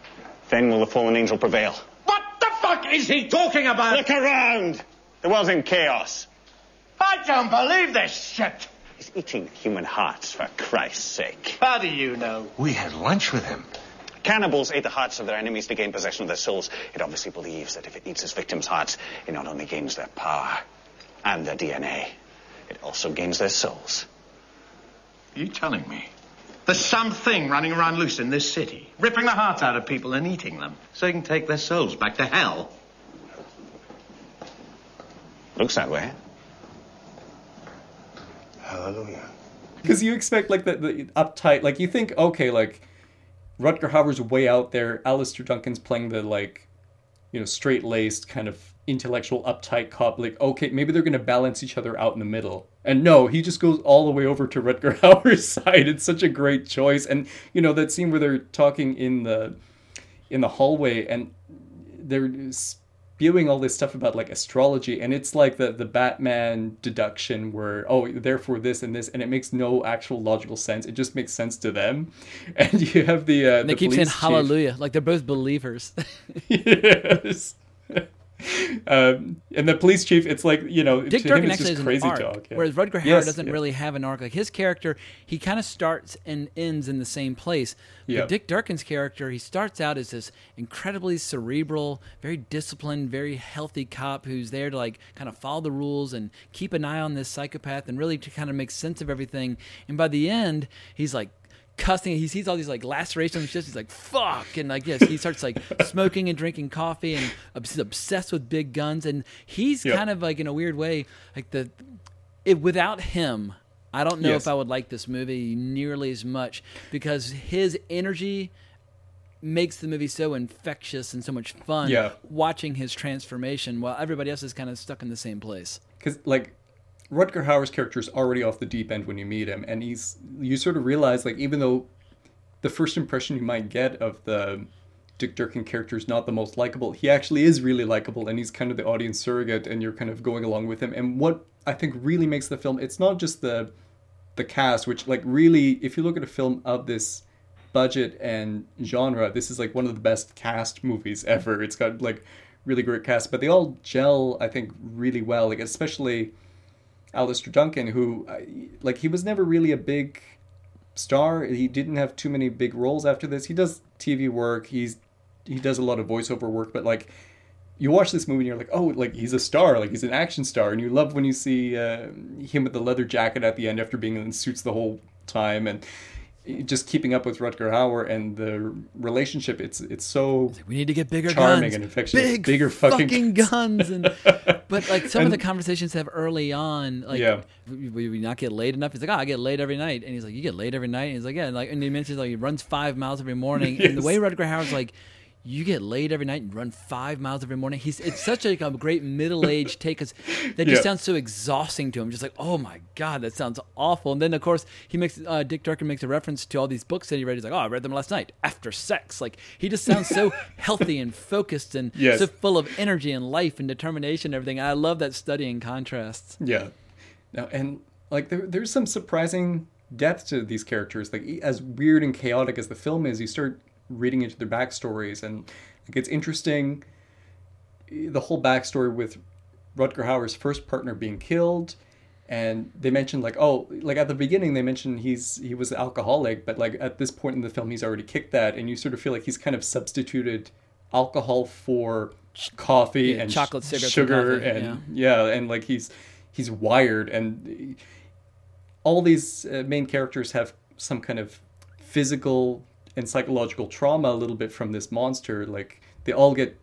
then will the fallen angel prevail. What the fuck is he talking about? Look around! The world's in chaos. I don't believe this shit. He's eating human hearts, for Christ's sake. How do you know? We had lunch with him. Cannibals ate the hearts of their enemies to gain possession of their souls. It obviously believes that if it eats its victims' hearts, it not only gains their power and their DNA, it also gains their souls. Are you telling me? There's something running around loose in this city, ripping the hearts out of people and eating them, so he can take their souls back to hell. Looks that way. Hallelujah. because you expect like the, the uptight like you think okay like Rutger Hauer's way out there. Alastair Duncan's playing the like you know straight laced kind of intellectual uptight cop. Like okay maybe they're gonna balance each other out in the middle. And no he just goes all the way over to Rutger Hauer's side. It's such a great choice. And you know that scene where they're talking in the in the hallway and they're spewing all this stuff about like astrology and it's like the the batman deduction where oh therefore this and this and it makes no actual logical sense. It just makes sense to them. And you have the uh And they the keep saying chief- hallelujah, like they're both believers. yes um and the police chief it's like you know Dick Durkin actually just has crazy an arc, talk yeah. whereas Rutger Hauer Yes, doesn't yeah. really have an arc. Like his character, he kind of starts and ends in the same place. Yeah. But Dick Durkin's character, he starts out as this incredibly cerebral, very disciplined, very healthy cop who's there to like kind of follow the rules and keep an eye on this psychopath and really to kind of make sense of everything. And by the end, he's like cussing. He sees all these like lacerations and shit. He's like, fuck. And like, yes, he starts like smoking and drinking coffee and obs- obsessed with big guns. And he's Yeah. kind of like, in a weird way, like the, it, without him, I don't know Yes. if I would like this movie nearly as much because his energy makes the movie so infectious and so much fun Yeah. watching his transformation while everybody else is kind of stuck in the same place. because like Rutger Hauer's character is already off the deep end when you meet him, and he's you sort of realize like even though the first impression you might get of the Dick Durkin character is not the most likable, he actually is really likable, and he's kind of the audience surrogate, and you're kind of going along with him. And what I think really makes the film, it's not just the the cast, which like really, if you look at a film of this budget and genre, this is like one of the best cast movies ever. It's got like really great cast, but they all gel, I think, really well. Like especially Alastair Duncan, who like he was never really a big star. He didn't have too many big roles after this. He does TV work. He's he does a lot of voiceover work, but like you watch this movie and you're like, oh, like he's a star, like he's an action star, and you love when you see uh, him with the leather jacket at the end after being in suits the whole time and just keeping up with Rutger Hauer and the relationship. It's it's so we need to get bigger charming guns, and affectionate, big bigger fucking, fucking guns, and but like some of the conversations have early on, like Yeah. we, we, not get laid enough. He's like, oh, I get laid every night, and he's like, you get laid every night. And he's like, yeah, and like, and he mentions like he runs five miles every morning, and the way Rutger Hauer's like. You get laid every night and run five miles every morning. He's it's such like a great middle aged take because that just Yeah. sounds so exhausting to him. Just like oh my god, that sounds awful. And then of course he makes uh, Dick Durkin makes a reference to all these books that he read. He's like, oh, I read them last night after sex. Like he just sounds so healthy and focused and Yes. so full of energy and life and determination and everything. I love that study in contrasts. Yeah. Now and like there, there's some surprising depth to these characters. Like as weird and chaotic as the film is, you start reading into their backstories and like it's interesting. The whole backstory with Rutger Hauer's first partner being killed, and they mentioned like oh like at the beginning they mentioned he's he was alcoholic, but like at this point in the film he's already kicked that, and you sort of feel like he's kind of substituted alcohol for coffee Yeah, and chocolate, and sugar coffee, and yeah, and like he's he's wired, and all these uh, main characters have some kind of physical and psychological trauma a little bit from this monster. Like they all get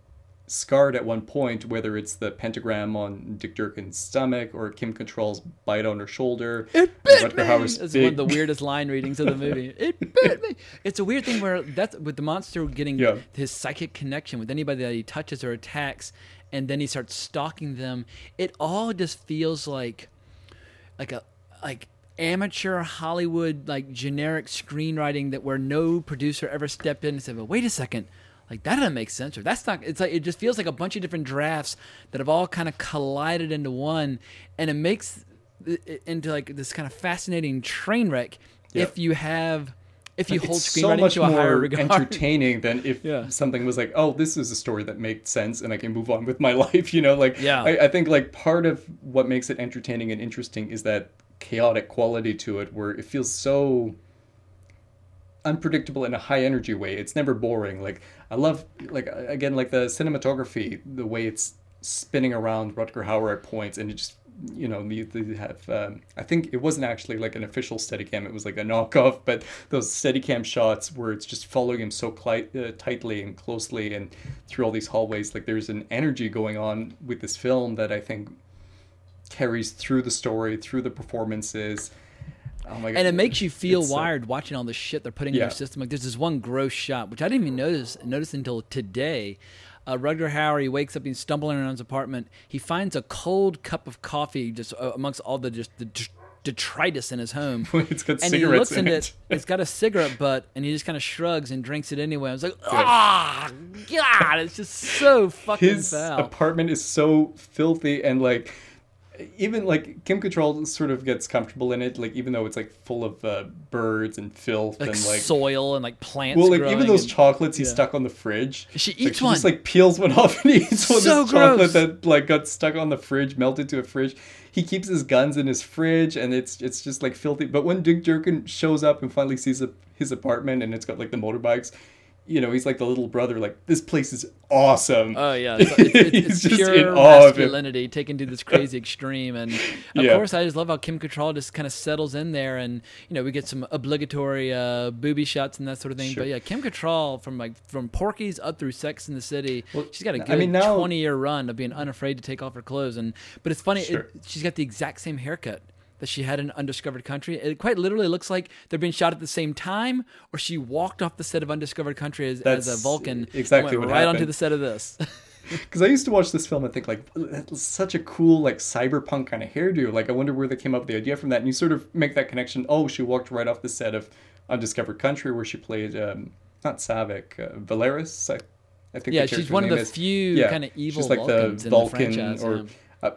scarred at one point, whether it's the pentagram on Dick Durkin's stomach or Kim Cattrall's bite on her shoulder. It bit me. It's one of the weirdest line readings of the movie. It bit me. It's a weird thing where that's with the monster getting Yeah. his psychic connection with anybody that he touches or attacks, and then he starts stalking them. It all just feels like, like a like amateur Hollywood like generic screenwriting that where no producer ever stepped in and said, "Well, wait a second, Like that doesn't make sense, or that's not. It's like it just feels like a bunch of different drafts that have all kind of collided into one, and it makes it into like this kind of fascinating train wreck Yeah. if you have if you Like, hold it's so screenwriting much to a higher regard. entertaining than if Yeah. something was like, oh, this is a story that makes sense and I can move on with my life. You know, like Yeah. I, I think like part of what makes it entertaining and interesting is that chaotic quality to it, where it feels so unpredictable in a high energy way. It's never boring. Like I love like again like the cinematography, the way it's spinning around Rutger Hauer at points, and it just you know you, you have um, I think it wasn't actually like an official Steadicam. It was like a knockoff, but those Steadicam shots where it's just following him so cli- uh, tightly and closely and through all these hallways. Like there's an energy going on with this film that I think carries through the story, through the performances. Oh my god! and it makes you feel It's, wired watching all the shit they're putting in your system. Like there's this one gross shot which I didn't even notice notice until today. Uh, Rutger Hauer, he wakes up, and he's stumbling around his apartment. He finds a cold cup of coffee just uh, amongst all the just the d- detritus in his home. It's got and he cigarettes looks in into it. It's got a cigarette butt, and he just kind of shrugs and drinks it anyway. I was like, ah, God, it's just so fucking his foul. apartment is so filthy and like even like Kim Cattrall sort of gets comfortable in it, like even though it's like full of uh, birds and filth like, and like soil and like plants. well, like even those and- chocolates he yeah. stuck on the fridge. She like, eats she one. just like peels one off and eats one. So this chocolate that like got stuck on the fridge, melted to a fridge. He keeps his guns in his fridge, and it's it's just like filthy. But when Dick Durkin shows up and finally sees a, his apartment, and it's got like the motorbikes. You know, he's like the little brother. Like this place is awesome. Oh yeah, it's, it's, it's, He's it's just pure in awe of him. masculinity taken to this crazy extreme, and of Yeah. course, I just love how Kim Cattrall just kind of settles in there, and you know we get some obligatory uh, booby shots and that sort of thing. Sure. But yeah, Kim Cattrall from like from Porky's up through Sex in the City, Well, she's got a good mean, now- twenty year run of being unafraid to take off her clothes, and but it's funny, Sure. it, she's got the exact same haircut. That she had an Undiscovered Country. It quite literally looks like they're being shot at the same time, or she walked off the set of Undiscovered Country as, as a Vulcan. exactly what right onto the set of this. Because I used to watch this film and think like that's such a cool like cyberpunk kind of hairdo. Like I wonder where they came up with the idea from that. And you sort of make that connection. Oh, she walked right off the set of Undiscovered Country where she played um, not Saavik, uh, Valeris. I, I think. Yeah, she's one of the is. few Yeah, kinda evil She's like Vulcans the in the or. Uh,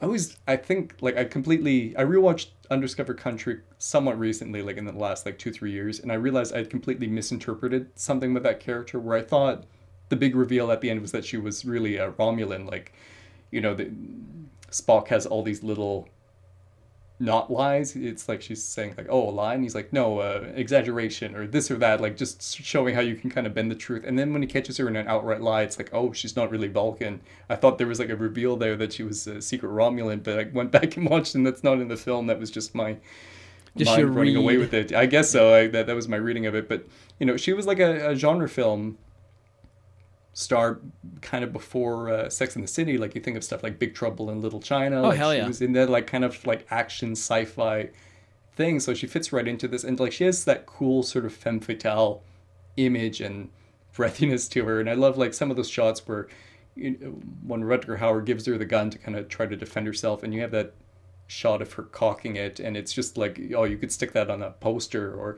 I always I think like I completely I rewatched Undiscovered Country somewhat recently, like in the last like two three years, and I realized I'd completely misinterpreted something with that character where I thought the big reveal at the end was that she was really a Romulan, like you know, the, Spock has all these little not lies. It's like she's saying like, "Oh, a lie," and he's like, "No, uh, exaggeration or this or that." Like just showing how you can kind of bend the truth. And then when he catches her in an outright lie, it's like, "Oh, she's not really Vulcan." I thought there was like a reveal there that she was a secret Romulan, but I went back and watched, and that's not in the film. That was just my Just mind running away with it. I guess so. I, that that was my reading of it. But you know, she was like a, a genre film star kind of before uh, Sex in the City. Like you think of stuff like Big Trouble in Little China. Oh, like hell she yeah. was in that like kind of like action sci-fi thing. So she fits right into this, and like she has that cool sort of femme fatale image and breathiness to her. And I love like some of those shots where you know, when Rutger Hauer gives her the gun to kind of try to defend herself, and you have that shot of her cocking it and it's just like oh you could stick that on a poster or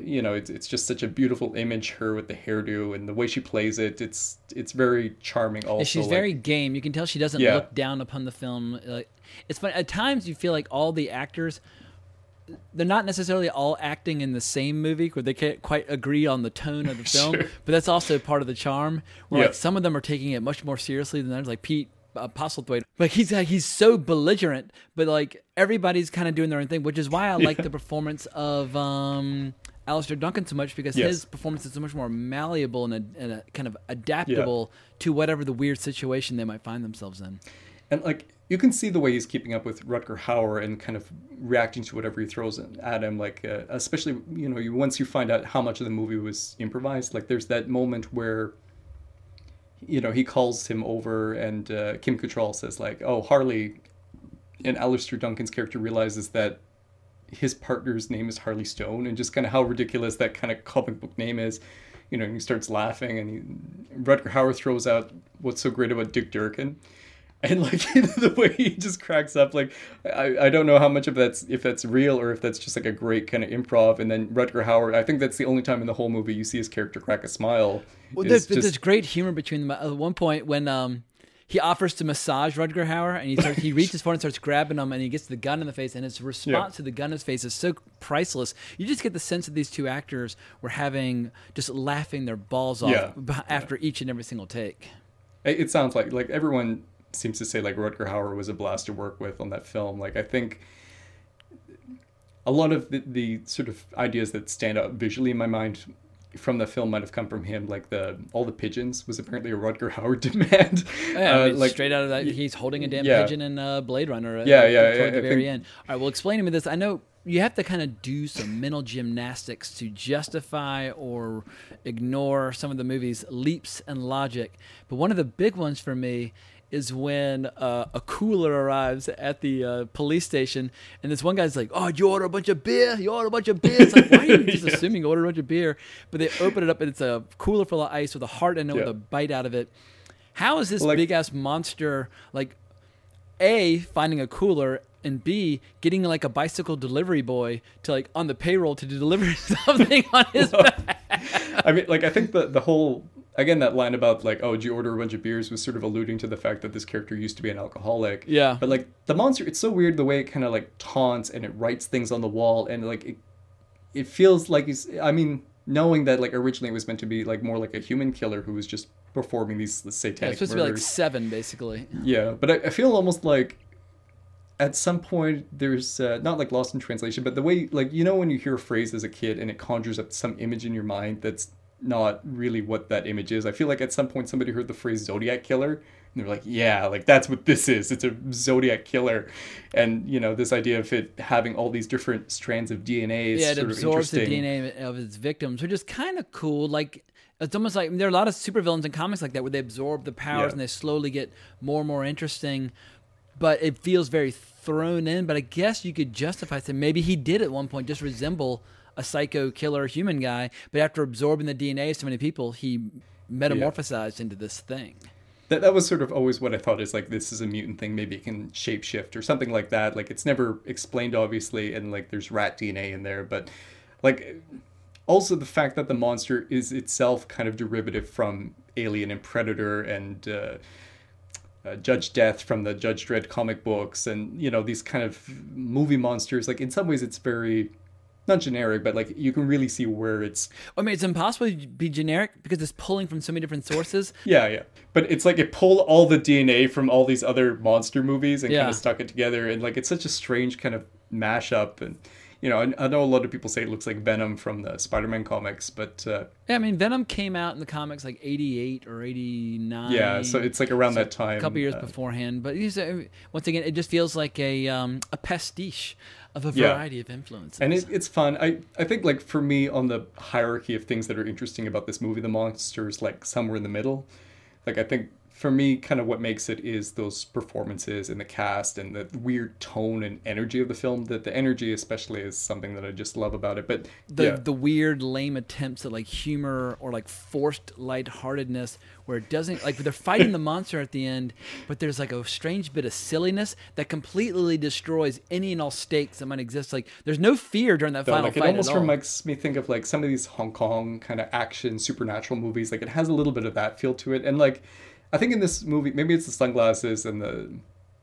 you know it's, it's just such a beautiful image her with the hairdo and the way she plays it it's it's very charming also Yeah, she's like- very game. You can tell she doesn't Yeah. look down upon the film. Like, it's fun. At times, you feel like all the actors, they're not necessarily all acting in the same movie, where they can't quite agree on the tone of the film. Sure. But that's also part of the charm. Where Yeah. like some of them are taking it much more seriously than others. Like Pete uh, Postlethwaite, like he's like, he's so belligerent, but like everybody's kind of doing their own thing, which is why I like the performance of. um Alastair Duncan so much because Yes. his performance is so much more malleable and, a, and a kind of adaptable to whatever the weird situation they might find themselves in. and like you can see the way he's keeping up with Rutger Hauer and kind of reacting to whatever he throws at him. Like uh, especially you know you once you find out how much of the movie was improvised. Like there's that moment where you know he calls him over and uh, Kim Cattrall says like, "Oh Harley," and Alastair Duncan's character realizes that his partner's name is Harley Stone, and just kind of how ridiculous that kind of comic book name is. You know, and he starts laughing, and he, Rutger Hauer throws out what's so great about Dick Durkin, and like the way he just cracks up. Like I, I don't know how much of that's if that's real or if that's just like a great kind of improv. And then Rutger Hauer, I think that's the only time in the whole movie you see his character crack a smile. Well, there's, just- there's great humor between them. At one point, when um, he offers to massage Rutger Hauer, and he starts, he reaches forward and starts grabbing him, and he gets the gun in the face, and his response to the gun in his face is so priceless. You just get the sense that these two actors were having just laughing their balls off Yeah. after each and every single take. It sounds like like everyone seems to say like Rutger Hauer was a blast to work with on that film. Like I think a lot of the, the sort of ideas that stand out visually in my mind from the film might have come from him. Like the all the pigeons was apparently a Rutger Hauer demand. Yeah, I Uh, mean, like straight out of that, he's holding a damn yeah. pigeon in uh, Blade Runner. uh, Yeah, yeah, Toward I- the I very think- end. All right, well, explain to me this. I know you have to kind of do some mental gymnastics to justify or ignore some of the movie's leaps and logic. But one of the big ones for me is when uh, a cooler arrives at the uh, police station, and this one guy's like, "Oh, did you order a bunch of beer? You order a bunch of beer?" It's like, why are you just assuming you ordered a bunch of beer? But they open it up, and it's a cooler full of ice with a heart in it with a bite out of it. How is this Like- big ass monster like a finding a cooler and b getting like a bicycle delivery boy to like on the payroll to deliver something on his back? I mean, like I think the the whole again that line about like oh, did you order a bunch of beers was sort of alluding to the fact that this character used to be an alcoholic. Yeah. But like the monster, it's so weird the way it kind of like taunts and it writes things on the wall and like it, it feels like he's. I mean, knowing that like originally it was meant to be like more like a human killer who was just performing these Yeah, satanic it's supposed to be like seven basically. Yeah, but I, I feel almost like at some point there's uh, not like lost in translation, but the way like you know when you hear a phrase as a kid and it conjures up some image in your mind that's not really what that image is. I feel like at some point somebody heard the phrase Zodiac killer and they're like, yeah, like that's what this is. It's a Zodiac killer, and you know this idea of it having all these different strands of DNA is yeah, it sort absorbs of the. DNA of its victims, which is kind of cool. Like it's almost like there are a lot of supervillains in comics like that where they absorb the powers Yeah. and they slowly get more and more interesting. But it feels very thrown in. But I guess you could justify saying maybe he did at one point just resemble a psycho killer human guy, but after absorbing the DNA of so many people, he metamorphosized into this thing. that that was sort of always what I thought is like this is a mutant thing. Maybe it can shapeshift or something like that. Like it's never explained obviously, and like there's rat DNA in there, but like also the fact that the monster is itself kind of derivative from Alien and Predator and. Uh, uh, Judge Death from the Judge Dredd comic books, and you know these kind of movie monsters. Like in some ways, it's very not generic, but like you can really see where it's. I mean, it's impossible to be generic because it's pulling from so many different sources. Yeah, yeah. But it's like it pulled all the DNA from all these other monster movies and Yeah. kind of stuck it together, and like it's such a strange kind of mashup. And you know, I, I know a lot of people say it looks like Venom from the Spider-Man comics, but uh, Yeah, I mean, Venom came out in the comics like '88 or '89. yeah, so it's like around that time. a couple years uh, beforehand. But say- once again, it just feels like a um, a pastiche of a Yeah. variety of influences. and it, it's fun. I I think like for me on the hierarchy of things that are interesting about this movie, the monsters like somewhere in the middle. Like I think for me, kind of what makes it is those performances and the cast and the weird tone and energy of the film. That the energy, especially, is something that I just love about it. But the yeah. the weird lame attempts at like humor or like forced lightheartedness where it doesn't like they're fighting the monster at the end but there's like a strange bit of silliness that completely destroys any and all stakes that might exist like there's no fear during that though, final like it fight almost at all. reminds me think of like some of these Hong Kong kind of action supernatural movies. Like it has a little bit of that feel to it, and like I think in this movie, maybe it's the sunglasses and the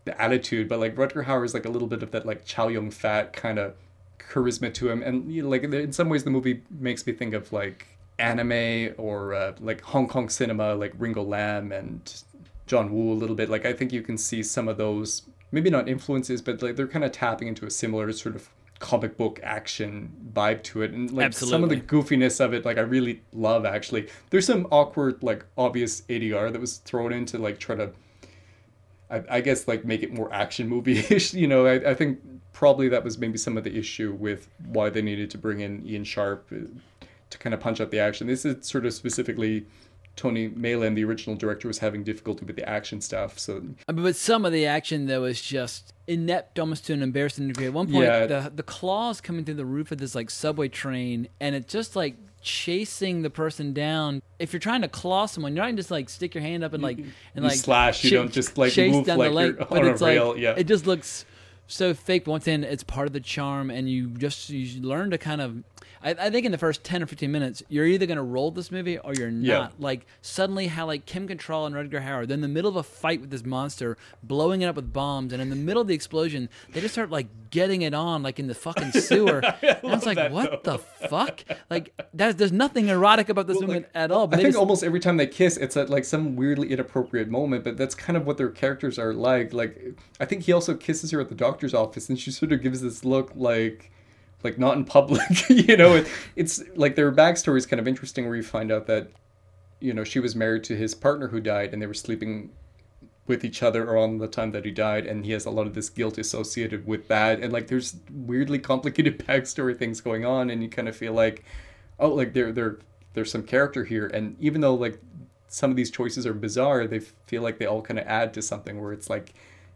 the attitude, but like Rutger Hauer is like a little bit of that like Chow Yun Fat kind of charisma to him, and you know, like in some ways the movie makes me think of like anime or uh, like Hong Kong cinema, like Ringo Lam and John Woo a little bit. Like I think you can see some of those, maybe not influences, but like they're kind of tapping into a similar sort of comic book action vibe to it, and like some of the goofiness of it, like I really love. Actually, there's some awkward, like obvious ADR that was thrown in to like try to. I, I guess like make it more action movie-ish. You know, I, I think probably that was maybe some of the issue with why they needed to bring in Ian Sharp uh, to kind of punch up the action. This is sort of specifically Tony Maylam, the original director, was having difficulty with the action stuff. So I mean, but some of the action though was just inept, almost to an embarrassing degree. At one point, Yeah. the the claws coming through the roof of this like subway train, and it's just like chasing the person down. If you're trying to claw someone, you're not just like stick your hand up and like and You like slash, you don't just, like, chase move down like the leg. but on a it's rail, like yeah. it just looks so fake. But once again, it's part of the charm, and you just you learn to kind of. I, I think in the first ten or fifteen minutes, you're either going to roll this movie or you're not. Yeah. Like suddenly, how like Kim Cattrall and Rutger Hauer, they're in the middle of a fight with this monster, blowing it up with bombs, and in the middle of the explosion, they just start like getting it on, like in the fucking sewer. and was like, what the fuck? Like, there's there's nothing erotic about this movement at all. I think just- almost every time they kiss, it's at like some weirdly inappropriate moment, but that's kind of what their characters are like. Like, I think he also kisses her at the doctor's office, and she sort of gives this look like, like not in public. you know, it, it's like their backstory is kind of interesting, where you find out that, you know, she was married to his partner who died, and they were sleeping with each other around the time that he died and he has a lot of this guilt associated with that. And like there's weirdly complicated backstory things going on and you kind of feel like oh like there there there's some character here. And even though like some of these choices are bizarre they feel like they all kind of add to something where it's like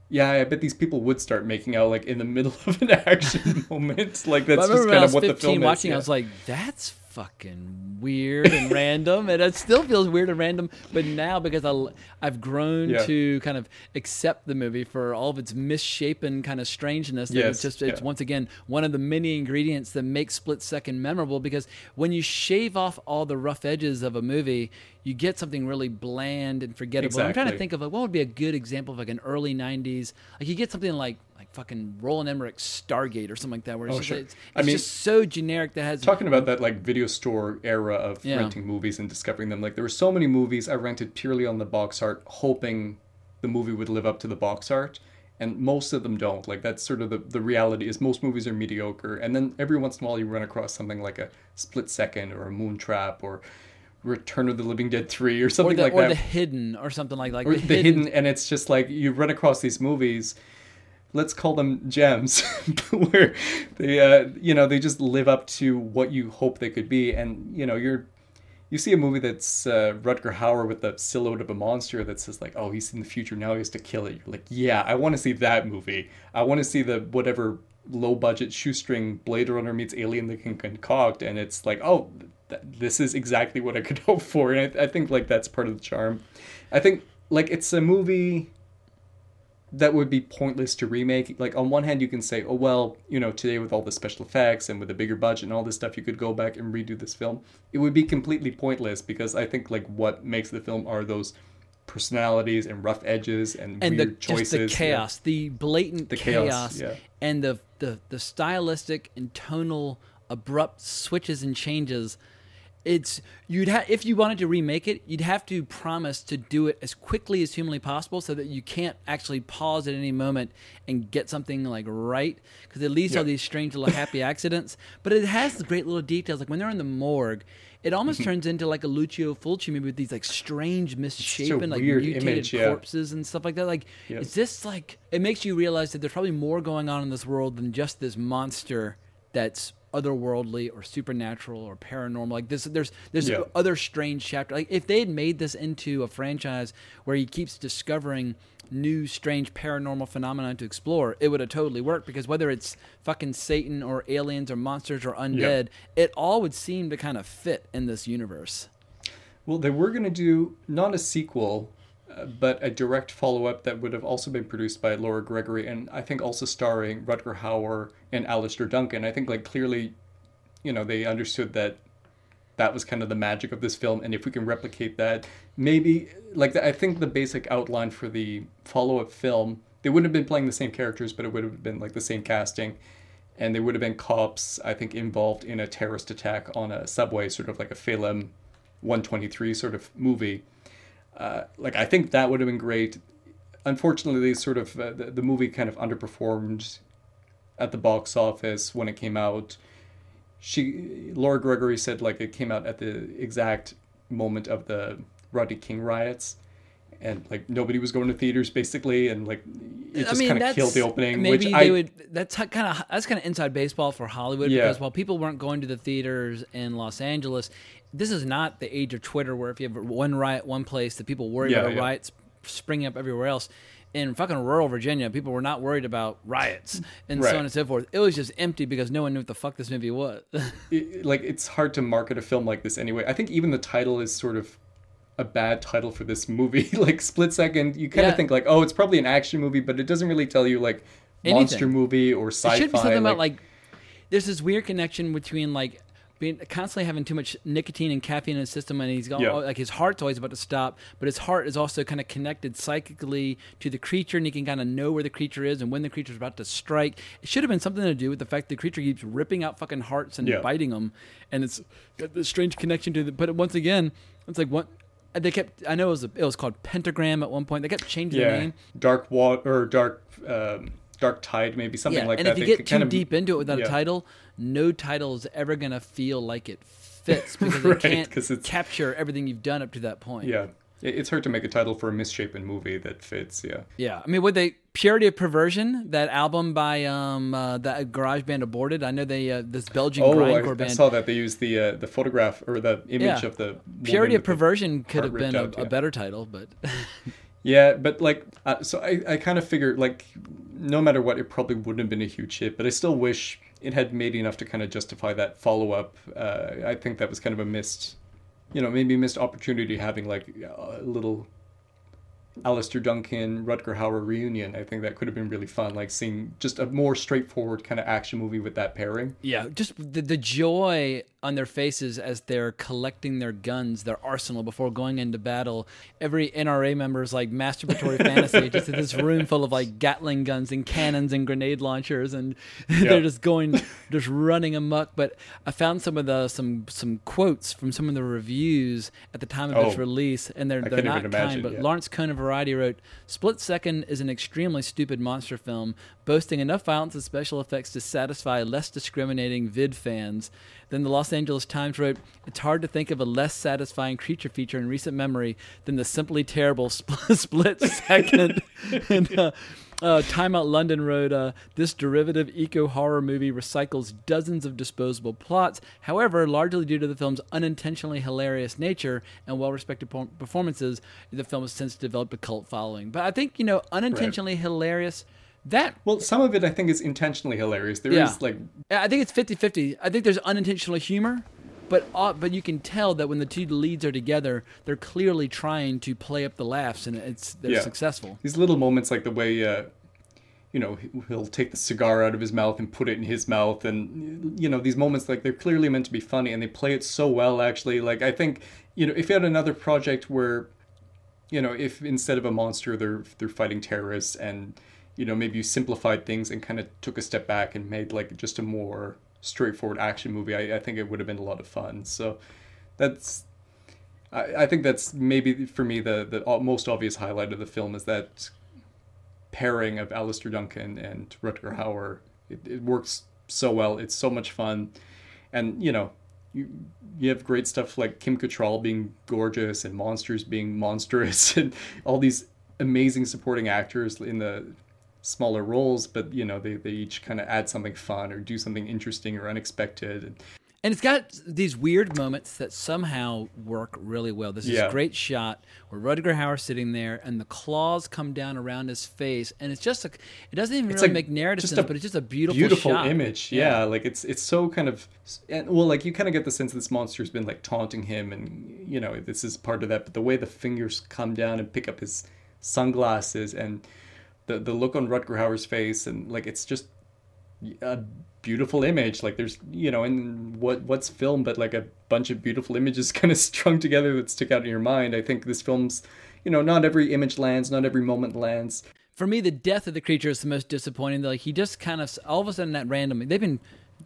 yeah i bet these people would start making out like in the middle of an action moment. Like that's just kind of what the 15 film watching, is I was like, that's fucking weird and random, and it still feels weird and random. But now, because I, I've grown Yeah. to kind of accept the movie for all of its misshapen kind of strangeness, that it's just it's yeah. once again one of the many ingredients that make Split Second memorable. Because when you shave off all the rough edges of a movie, you get something really bland and forgettable. I'm trying to think of like what would be a good example of like an early '90s, like you get something like. Fucking Roland Emmerich Stargate or something like that, where it's, Oh, just, sure. it's, I mean, just so generic that has talking about that like video store era of Yeah. renting movies and discovering them like there were so many movies i rented purely on the box art hoping the movie would live up to the box art and most of them don't like that's sort of the, the reality is most movies are mediocre and then every once in a while you run across something like a split second or a moon trap or return of the living dead 3 or or something the, like or that the hidden or something like like or the, hidden. and it's just like you run across these movies let's call them gems. Where they uh, you know they just live up to what you hope they could be. And you know you're you see a movie that's uh, Rutger Hauer with the silhouette of a monster that says like oh he's in the future. Now he has to kill it. You're like yeah I want to see that movie. I want to see the whatever low budget shoestring Blade Runner meets Alien they can concoct. And it's like oh th- this is exactly what I could hope for. And I, I think like that's part of the charm. I think like it's a movie that would be pointless to remake. Like on one hand, you can say, "Oh well, you know, today with all the special effects and with a bigger budget and all this stuff, you could go back and redo this film." It would be completely pointless because I think like what makes the film are those personalities and rough edges and, and the weird choices. just the yeah. chaos, the blatant The chaos, chaos, yeah. and the, the the stylistic and tonal abrupt switches and changes. It's you'd have if you wanted to remake it, you'd have to promise to do it as quickly as humanly possible, so that you can't actually pause at any moment and get something like right. Because it leads to all these strange little happy accidents. But it has the great little details, like when they're in the morgue. It almost Mm-hmm. turns into like a Lucio Fulci movie with these like strange, misshapen, like mutated image, yeah. corpses and stuff like that. Like, Yeah. is this like? It makes you realize that there's probably more going on in this world than just this monster that's otherworldly or supernatural or paranormal. Like this, there's there's Yeah. other strange chapter. Like if they had made this into a franchise where he keeps discovering new strange paranormal phenomena to explore, it would have totally worked because whether it's fucking Satan or aliens or monsters or undead, it all would seem to kind of fit in this universe. Well, they were going to do not a sequel, but a direct follow up that would have also been produced by Laura Gregory and I think also starring Rutger Hauer and Alastair Duncan. I think, like, clearly, you know, they understood that that was kind of the magic of this film. And if we can replicate that, maybe, like, I think the basic outline for the follow up film, they wouldn't have been playing the same characters, but it would have been, like, the same casting. And they would have been cops, I think, involved in a terrorist attack on a subway, sort of like a Pelham 123 sort of movie. Uh, like I think that would have been great. Unfortunately, they sort of uh, the, the movie kind of underperformed at the box office when it came out. She Laura Gregory said like it came out at the exact moment of the Rodney King riots, and like nobody was going to theaters basically, and like it just kind of killed the opening. Maybe which they I, would. That's kind of that's kind of inside baseball for Hollywood Yeah. because while people weren't going to the theaters in Los Angeles, this is not the age of Twitter where if you have one riot one place, the people worry Yeah, about yeah. riot sp- springing up everywhere else. In fucking rural Virginia, people were not worried about riots and so on and so forth. It was just empty because no one knew what the fuck this movie was. it, like it's hard to market a film like this anyway. I think even the title is sort of a bad title for this movie. like Split Second, you kind of Yeah. think like, oh, it's probably an action movie, but it doesn't really tell you like monster Anything. movie or sci-fi. It should be something about like- like there's this weird connection between like being constantly having too much nicotine and caffeine in his system, and he's got Yeah. like his heart's always about to stop, but his heart is also kind of connected psychically to the creature, and he can kind of know where the creature is and when the creature's about to strike. It should have been something to do with the fact the creature keeps ripping out fucking hearts and Yeah. biting them, and it's got this strange connection to the. But once again, it's like what. They kept. I know it was. A, it was called Pentagram at one point. They kept changing the name. Dark Water or Dark um, Dark Tide, maybe something yeah, like and that. And if you They get kind too of- deep into it without yeah. a title, no title is ever gonna feel like it fits because Right, it can't capture everything you've done up to that point. Yeah, it's hard to make a title for a misshapen movie that fits. Yeah. Yeah, I mean, would they Purity of Perversion? That album by um uh, that garage band aborted. I know they uh, this Belgian Oh, grindcore I, I saw that they used the uh, the photograph or the image Yeah. of the Purity of Perversion could have been a, out, a better title, but Yeah, but like, uh, so I, I kind of figured like, no matter what, it probably wouldn't have been a huge hit. But I still wish it had made enough to kind of justify that follow up. Uh, I think that was kind of a missed, you know, maybe missed opportunity having like a little Alastair Duncan, Rutger Hauer reunion. I think that could have been really fun, like seeing just a more straightforward kind of action movie with that pairing. Yeah, just the, the joy on their faces as they're collecting their guns, their arsenal before going into battle. Every NRA member's like masturbatory fantasy, just this room full of like Gatling guns and cannons and grenade launchers, and they're just going, just running amok. But I found some of the some some quotes from some of the reviews at the time of its Oh, release, and they're I they're not kind. But yeah. Lawrence Cohn of Variety wrote, "Split Second is an extremely stupid monster film, boasting enough violence and special effects to satisfy less discriminating vid fans." Then the Los Angeles Times wrote, "It's hard to think of a less satisfying creature feature in recent memory than the simply terrible Split, Second." and, uh, uh, Time Out London wrote, uh, This derivative eco horror movie recycles dozens of disposable plots. However, largely due to the film's unintentionally hilarious nature and well respected performances, the film has since developed a cult following. But I think, you know, unintentionally hilarious, that. Well, some of it I think is intentionally hilarious. There is Yeah. like I think it's 50 50. I think there's unintentional humor. But, uh, but you can tell that when the two leads are together, they're clearly trying to play up the laughs, and it's they're Yeah. successful. These little moments, like the way, uh, you know, he- he'll take the cigar out of his mouth and put it in his mouth, and you know, these moments, like they're clearly meant to be funny, and they play it so well. Actually, like I think, you know, if you had another project where you know, if instead of a monster, they're they're fighting terrorists, and you know, maybe you simplified things and kind of took a step back and made like just a more straightforward action movie, I, I think it would have been a lot of fun. So that's I, I think that's maybe for me the the most obvious highlight of the film is that pairing of Alastair Duncan and Rutger Hauer. It, it works so well. It's so much fun, and you know you you have great stuff like Kim Cattrall being gorgeous and monsters being monstrous and all these amazing supporting actors in the smaller roles but you know they, they each kind of add something fun or do something interesting or unexpected and it's got these weird moments that somehow work really well. This is Yeah. a great shot where Rutger Hauer's sitting there and the claws come down around his face, and it's just a. It doesn't even it's really like make narrative sense, a but it's just a beautiful, beautiful shot. image yeah. like it's it's so kind of and well like you kind of get the sense this monster's been like taunting him and you know this is part of that but the way the fingers come down and pick up his sunglasses and the the look on Rutger Hauer's face and like it's just a beautiful image like there's you know and what what's film but like a bunch of beautiful images kind of strung together that stick out in your mind i think this film's you know not every image lands not every moment lands For me, the death of the creature is the most disappointing. Like he just kind of all of a sudden that randomly they've been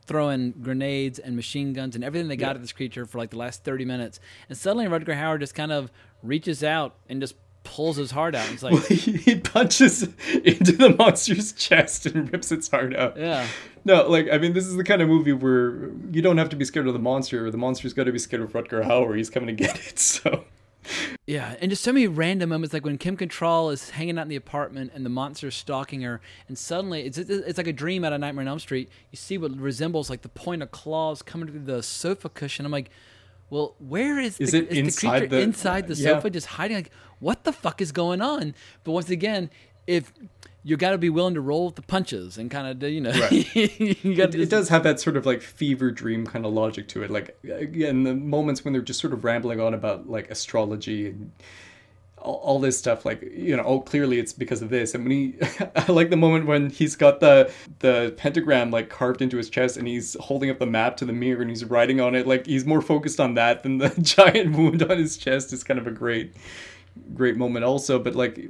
throwing grenades and machine guns and everything they got Yeah. at this creature for like the last thirty minutes, and suddenly Rutger Hauer just kind of reaches out and just pulls his heart out. And It's like. Well, he punches into the monster's chest and rips its heart out. Yeah. No, like I mean, this is the kind of movie where you don't have to be scared of the monster. The monster's got to be scared of Rutger Hauer. He's coming to get it. So Yeah, and just so many random moments, like when Kim Cattrall is hanging out in the apartment and the monster's stalking her, and suddenly it's it's like a dream out of Nightmare on Elm Street. You see what resembles like the point of claws coming through the sofa cushion. I'm like, well, where is Is the, it is the inside creature the- inside the yeah. sofa just hiding? Like, what the fuck is going on? But once again, if you got to be willing to roll with the punches and kind of you know, Right. you it, it does have that sort of like fever dream kind of logic to it. Like again, the moments when they're just sort of rambling on about like astrology and all, all this stuff. Like you know, oh, clearly it's because of this. And when he, I like the moment when he's got the the pentagram like carved into his chest, and he's holding up the map to the mirror, and he's writing on it. Like he's more focused on that than the giant wound on his chest. Is kind of a great, great moment also. But like.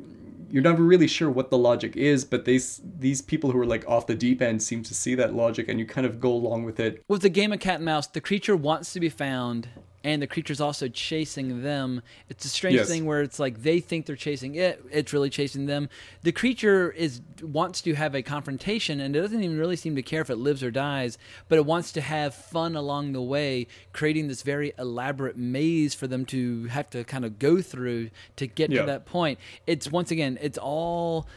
You're never really sure what the logic is, but they s- these people who are like off the deep end seem to see that logic, and you kind of go along with it. with the game of cat and mouse, the creature wants to be found, and the creature's also chasing them. It's a strange Yes. thing where it's like they think they're chasing it, it's really chasing them. The creature is wants to have a confrontation, and it doesn't even really seem to care if it lives or dies, but it wants to have fun along the way, creating this very elaborate maze for them to have to kind of go through to get Yeah. to that point. It's once again, it's all.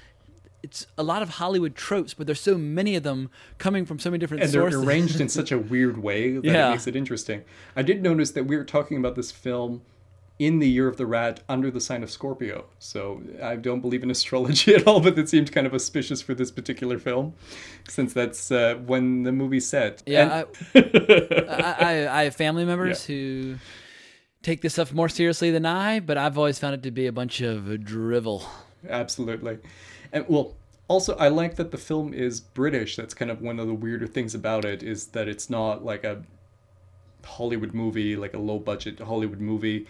It's a lot of Hollywood tropes, but there's so many of them coming from so many different and they're arranged in such a weird way that Yeah. it makes it interesting. I did notice that we were talking about this film in the year of the rat under the sign of Scorpio. So I don't believe in astrology at all, but it seemed kind of auspicious for this particular film, since that's uh, when the movie's set. Yeah, And- I, I, I have family members Yeah. who take this stuff more seriously than I, but I've always found it to be a bunch of drivel. Absolutely. And well, also I like that the film is British. That's kind of one of the weirder things about it is that it's not like a Hollywood movie, like a low budget Hollywood movie.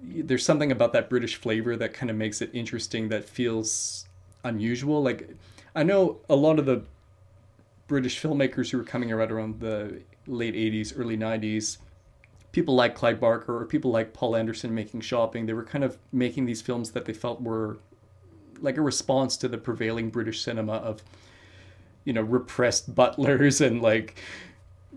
There's something about that British flavor that kind of makes it interesting that feels unusual. Like I know a lot of the British filmmakers who were coming around around the late 80s, early 90s people like Clive Barker or people like Paul Anderson making shopping, they were kind of making these films that they felt were like a response to the prevailing British cinema of, you know, repressed butlers and like,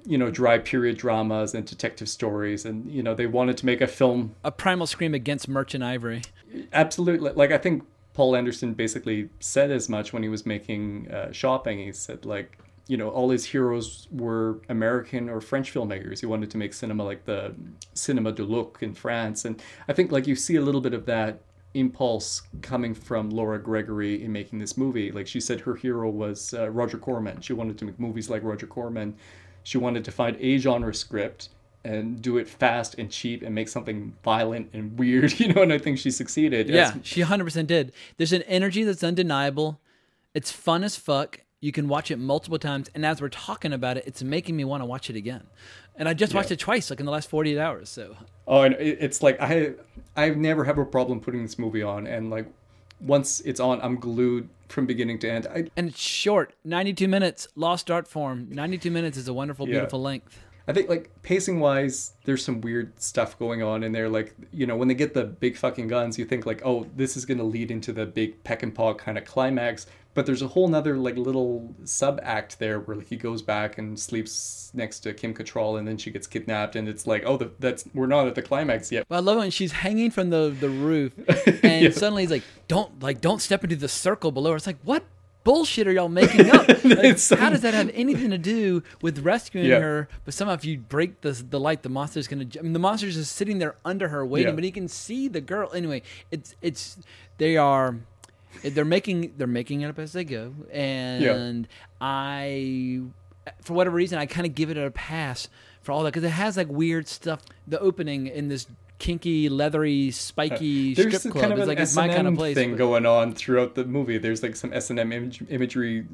you know, dry period dramas and detective stories. And, you know, they wanted to make a film A primal scream against Merchant Ivory. absolutely like i think paul anderson basically said as much when he was making uh, shopping he said like you know all his heroes were american or french filmmakers he wanted to make cinema like the cinéma du look in france and i think like you see a little bit of that impulse coming from laura gregory in making this movie like she said her hero was uh, roger corman she wanted to make movies like roger corman she wanted to find a genre script and do it fast and cheap and make something violent and weird, you know, and I think she succeeded. Yeah, As- she 100% did. There's an energy that's undeniable. It's fun as fuck. You can watch it multiple times. And as we're talking about it, it's making me want to watch it again. And I just watched Yeah. it twice, like in the last 48 hours. So Oh, and it's like I I never have a problem putting this movie on, and like once it's on, I'm glued from beginning to end. I, and it's short, 92 minutes, lost art form. 92 minutes is a wonderful, Yeah. beautiful length. I think like pacing wise, there's some weird stuff going on in there. Like you know, when they get the big fucking guns, you think like, oh, this is gonna lead into the big Peckinpah kind of climax. But there's a whole nother like little sub act there where like he goes back and sleeps next to Kim Cattrall, and then she gets kidnapped, and it's like, oh, the, that's we're not at the climax yet. But I love when she's hanging from the, the roof and Yeah. suddenly he's like, Don't like don't step into the circle below. It's like, what bullshit are y'all making up? Like, so- how does that have anything to do with rescuing Yeah. her? But somehow if you break the the light, the monster's gonna I mean the monster's just sitting there under her waiting, Yeah. but he can see the girl. Anyway, it's it's they are they're making they're making it up as they go. And I for whatever reason I kind of give it a pass for all that because it has like weird stuff. The opening in this kinky, leathery, spiky There's strip club kind of is like it's S&M my kind of place. thing but- going on throughout the movie. There's like some S and M image, imagery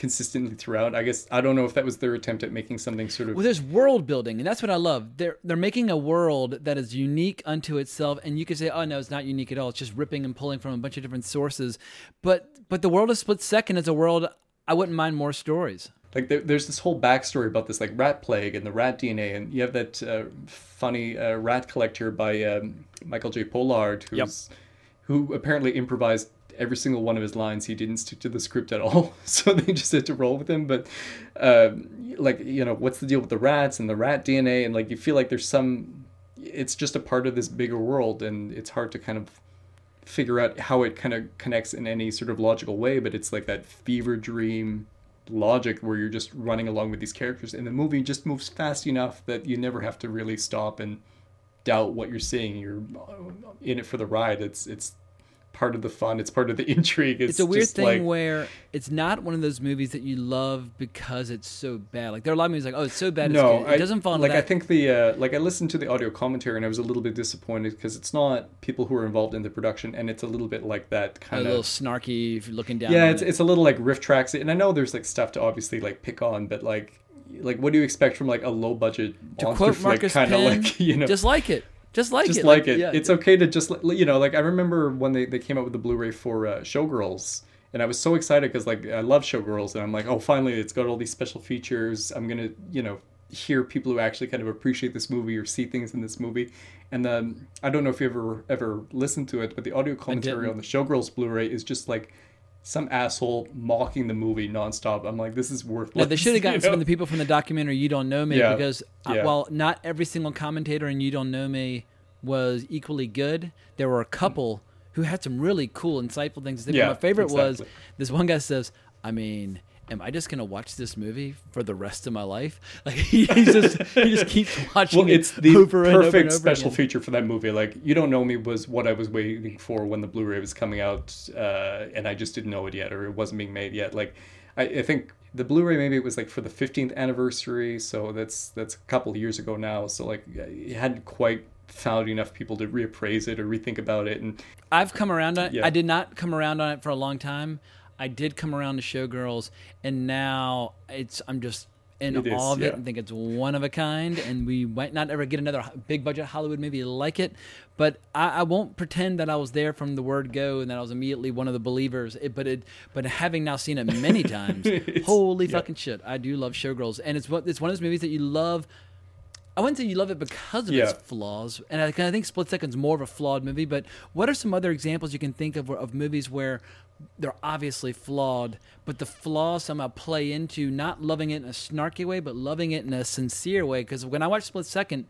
consistently throughout. I guess I don't know if that was their attempt at making something sort of Well, there's world building, and that's what I love. They're they're making a world that is unique unto itself, and you could say, "Oh no, it's not unique at all. It's just ripping and pulling from a bunch of different sources." But but the world of Split Second is a world I wouldn't mind more stories. like there, there's this whole backstory about this like rat plague and the rat DNA, and you have that uh, funny uh, rat collector by um, Michael J. Pollard, who's who apparently improvised every single one of his lines. He didn't stick to the script at all, so they just had to roll with him. But um, like you know, what's the deal with the rats and the rat DNA? And like you feel like there's some, it's just a part of this bigger world, and it's hard to kind of figure out how it kind of connects in any sort of logical way. But it's like that fever dream logic where you're just running along with these characters and the movie just moves fast enough that you never have to really stop and doubt what you're seeing you're in it for the ride it's it's part of the fun it's part of the intrigue it's, It's, a weird thing like, where it's not one of those movies that you love because it's so bad. Like there are a lot of movies like, "Oh, it's so bad, no it's good." It I, doesn't fall like that. i think the uh, like i listened to the audio commentary and i was a little bit disappointed because it's not people who are involved in the production and it's a little bit like that a kind little of snarky if you're looking down. yeah it's, it. it's a little like RiffTrax and i know there's like stuff to obviously like pick on but like like what do you expect from like a low budget to quote Marcus kind of like you know just like it, just like it. just it, like it. yeah. It's okay to just you know, like I remember when they, they came out with the Blu-ray for uh, Showgirls, and I was so excited because like I love Showgirls, and I'm like, oh, finally, it's got all these special features. I'm gonna you know hear people who actually kind of appreciate this movie or see things in this movie. And then I don't know if you ever ever listened to it, but the audio commentary on the Showgirls Blu-ray is just like some asshole mocking the movie nonstop. I'm like, this is worthless. No, they should have gotten you some know? of the people from the documentary "You Don't Nomi" Yeah. because uh, Yeah. while not every single commentator in "You Don't Nomi" was equally good, there were a couple who had some really cool, insightful things to. Yeah, my favorite was this one guy says, "I mean." Am I just gonna watch this movie for the rest of my life? Like he just he just keeps watching well, it it's the over and over perfect and over special again. feature for that movie. Like, you don't Nomi was what I was waiting for when the Blu-ray was coming out, uh, and I just didn't know it yet, or it wasn't being made yet. Like, I, I think the Blu-ray maybe it was like for the 15th anniversary, so that's that's a couple of years ago now. So like, it hadn't quite found enough people to reappraise it or rethink about it, and I've come around on it. Yeah. I did not come around on it for a long time. I did come around to Showgirls, and now it's I'm just in It is, awe of it yeah. and think it's one of a kind. And we might not ever get another big budget Hollywood movie like it, but I, I won't pretend that I was there from the word go and that I was immediately one of the believers. It, but it, but having now seen it many times, holy fucking shit, I do love Showgirls, and it's what it's one of those movies that you love. I wouldn't say you love it because of its flaws, and I, I think Split Second's more of a flawed movie. But what are some other examples you can think of of movies where they're obviously flawed, but the flaws somehow play into not loving it in a snarky way, but loving it in a sincere way? Because when I watch Split Second,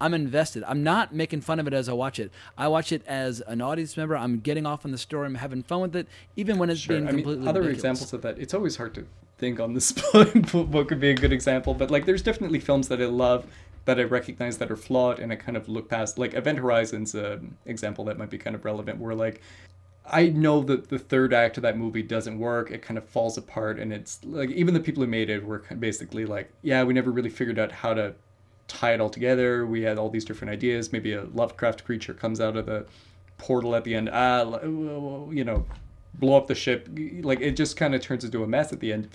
I'm invested. I'm not making fun of it as I watch it. I watch it as an audience member. I'm getting off on the story. I'm having fun with it, even when it's Sure. being I mean, completely other ridiculous. examples of that. It's always hard to think on the spot what could be a good example, but like there's definitely films that I love that I recognize that are flawed, and I kind of look past. Like Event Horizon's an example that might be kind of relevant, where like I know that the third act of that movie doesn't work. It kind of falls apart, and it's like even the people who made it were basically like, yeah, we never really figured out how to tie it all together. We had all these different ideas. Maybe a Lovecraft creature comes out of the portal at the end. Ah, you know, blow up the ship. Like it just kind of turns into a mess at the end.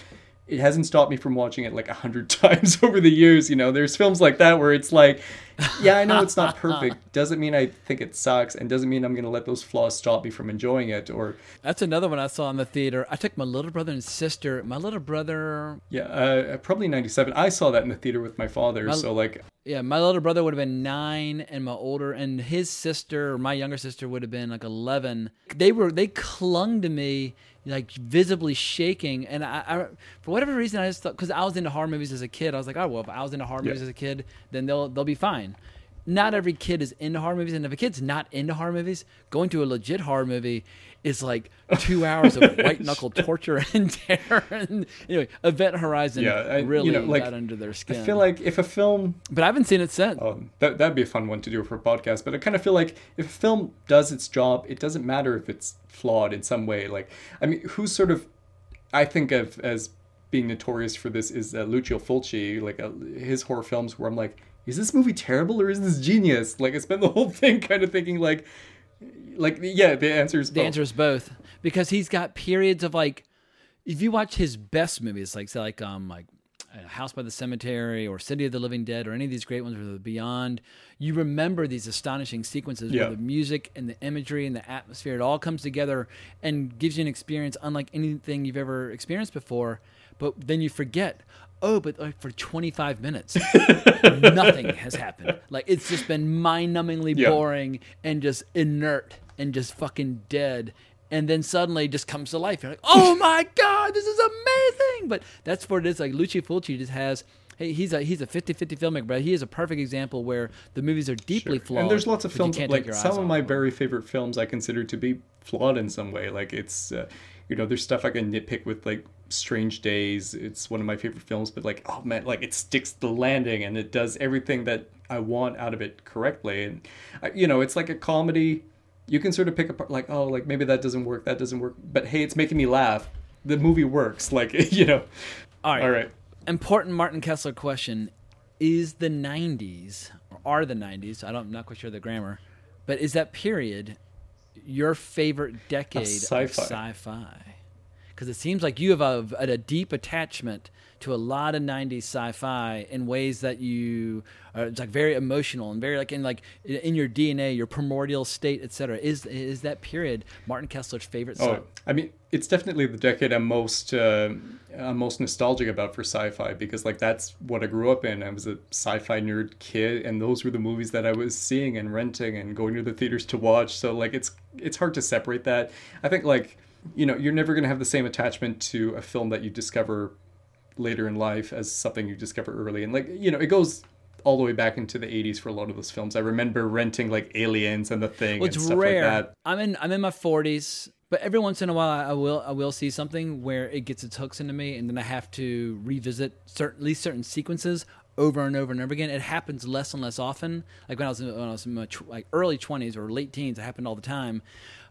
It hasn't stopped me from watching it like a hundred times over the years. You know, there's films like that where it's like, yeah, I know it's not perfect. Doesn't mean I think it sucks, and doesn't mean I'm going to let those flaws stop me from enjoying it. Or That's another one I saw in the theater. I took my little brother and sister. My little brother, yeah, uh, probably '97. I saw that in the theater with my father. so like, yeah, my little brother would have been nine, and my older and his sister, my younger sister, would have been like eleven. They were they clung to me like visibly shaking, and I, I for whatever reason I just thought because I was into horror movies as a kid, I was like, oh well, if I was into horror Yeah. movies as a kid, then they'll they'll be fine. Not every kid is into horror movies, and if a kid's not into horror movies, going to a legit horror movie is like two hours of white knuckle torture and terror. And anyway, Event Horizon yeah, I, really you know, like got under their skin. I feel like if a film but I haven't seen it since. Oh, that that'd be a fun one to do for a podcast. But I kind of feel like if a film does its job, it doesn't matter if it's flawed in some way. Like, I mean, who's sort of, I think of as being notorious for this is uh, Lucio Fulci. Like uh, his horror films, where I'm like, is this movie terrible or is this genius? Like, I spend the whole thing kind of thinking like, like yeah, the answer is The answer is both because he's got periods of like, if you watch his best movies, like say like um like uh, House by the Cemetery or City of the Living Dead or any of these great ones or the Beyond, you remember these astonishing sequences Yeah. where the music and the imagery and the atmosphere it all comes together and gives you an experience unlike anything you've ever experienced before. But then you forget. Oh, but like for 25 minutes, nothing has happened. Like it's just been mind-numbingly Yeah. boring and just inert and just fucking dead. And then suddenly it just comes to life. You're like, oh my god, this is amazing! But that's what it is. Like Lucio Fulci just has. Hey, he's a he's a 50-50 filmmaker, but he is a perfect example where the movies are deeply flawed. And there's lots of films like some of my them. very favorite films I consider to be flawed in some way. Like it's, uh, you know, there's stuff I can nitpick with like Strange Days. It's one of my favorite films, but like, oh man, like it sticks the landing and it does everything that I want out of it correctly. And you know, it's like a comedy. You can sort of pick apart like, oh, like maybe that doesn't work, that doesn't work, but hey, it's making me laugh. The movie works. Like you know. All right. All right. Important Martin Kessler question: Is the '90s or are the '90s? I don't, I'm not quite sure the grammar, but is that period your favorite decade of sci-fi. sci-fi? Because it seems like you have a, a deep attachment to a lot of '90s sci-fi in ways that you are it's like very emotional and very like in like in your DNA, your primordial state, etc. Is is that period Martin Kessler's favorite? Oh, I mean, it's definitely the decade I'm most uh, I'm most nostalgic about for sci-fi because like that's what I grew up in. I was a sci-fi nerd kid, and those were the movies that I was seeing and renting and going to the theaters to watch. So like it's it's hard to separate that. I think like you know you're never gonna have the same attachment to a film that you discover later in life as something you discover early, and like you know it goes. All the way back into the 80s for a lot of those films. I remember renting like Aliens and The Thing Well, and it's stuff rare. like that. I'm in I'm in my 40s, but every once in a while I will I will see something where it gets its hooks into me, and then I have to revisit certain at least certain sequences over and over and over again. It happens less and less often. Like when I was in, when I was in my tw- like early 20s or late teens, it happened all the time.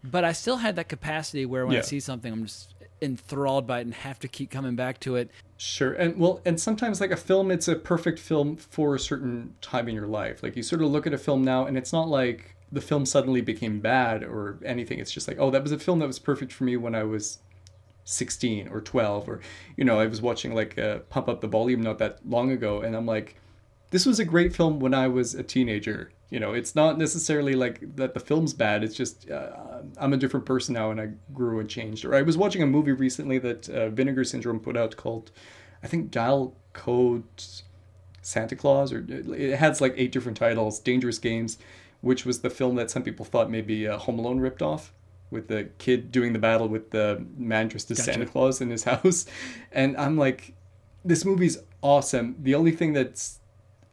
But I still had that capacity where when I see something, I'm just enthralled by it and have to keep coming back to it. Sure. And well, and sometimes like a film, it's a perfect film for a certain time in your life. Like you sort of look at a film now and it's not like the film suddenly became bad or anything. It's just like, oh, that was a film that was perfect for me when I was 16 or 12 or you know, I was watching like uh, Pump Up the Volume not that long ago and I'm like this was a great film when I was a teenager. You know, it's not necessarily like that the film's bad. It's just uh, I'm a different person now and I grew and changed. Or I was watching a movie recently that uh, Vinegar Syndrome put out called, I think, Dial Code Santa Claus, or it has like eight different titles. Dangerous Games, which was the film that some people thought maybe uh, Home Alone ripped off. With the kid doing the battle with the man dressed as Gotcha. Santa Claus in his house. And I'm like, this movie's awesome. The only thing that's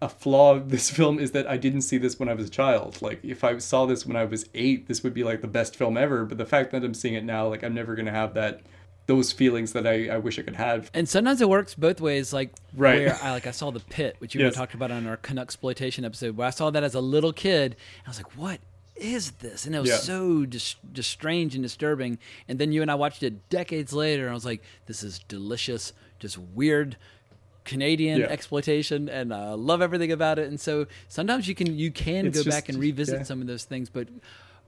a flaw of this film is that I didn't see this when I was a child. Like if I saw this when I was eight, this would be like the best film ever. But the fact that I'm seeing it now, like I'm never gonna have that those feelings that I, I wish I could have. And sometimes it works both ways. Like Right. where I like I saw the pit, which you Yes. talked about on our Canuxploitation episode, where I saw that as a little kid. And I was like, "What is this?" And it was Yeah. so just just strange and disturbing. And then you and I watched it decades later, and I was like, "This is delicious, just weird." Canadian Yeah. exploitation, and uh, love everything about it. And so sometimes you can you can It's go just- back and revisit yeah. some of those things, but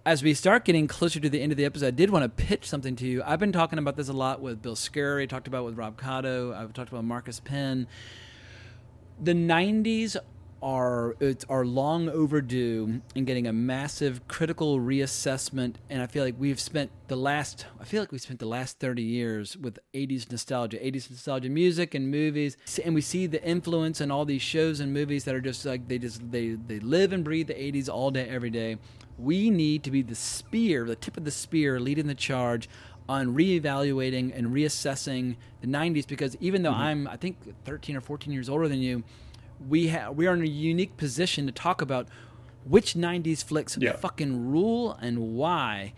as we start getting closer to the end of the episode, I did want to pitch something to you. I've been talking about this a lot with Bill Scurry, talked about with Rob Cotto, I've talked about Marcus Penn. The 90s are it's are long overdue in getting a massive critical reassessment and I feel like we've spent the last I feel like we spent the last 30 years with 80s nostalgia 80s nostalgia music and movies and we see the influence in all these shows and movies that are just like they just they they live and breathe the 80s all day every day. We need to be the spear the tip of the spear leading the charge on reevaluating and reassessing the 90s because even though mm-hmm. I'm I think 13 or 14 years older than you we have we are in a unique position to talk about which 90s flicks Yeah. fucking rule and why.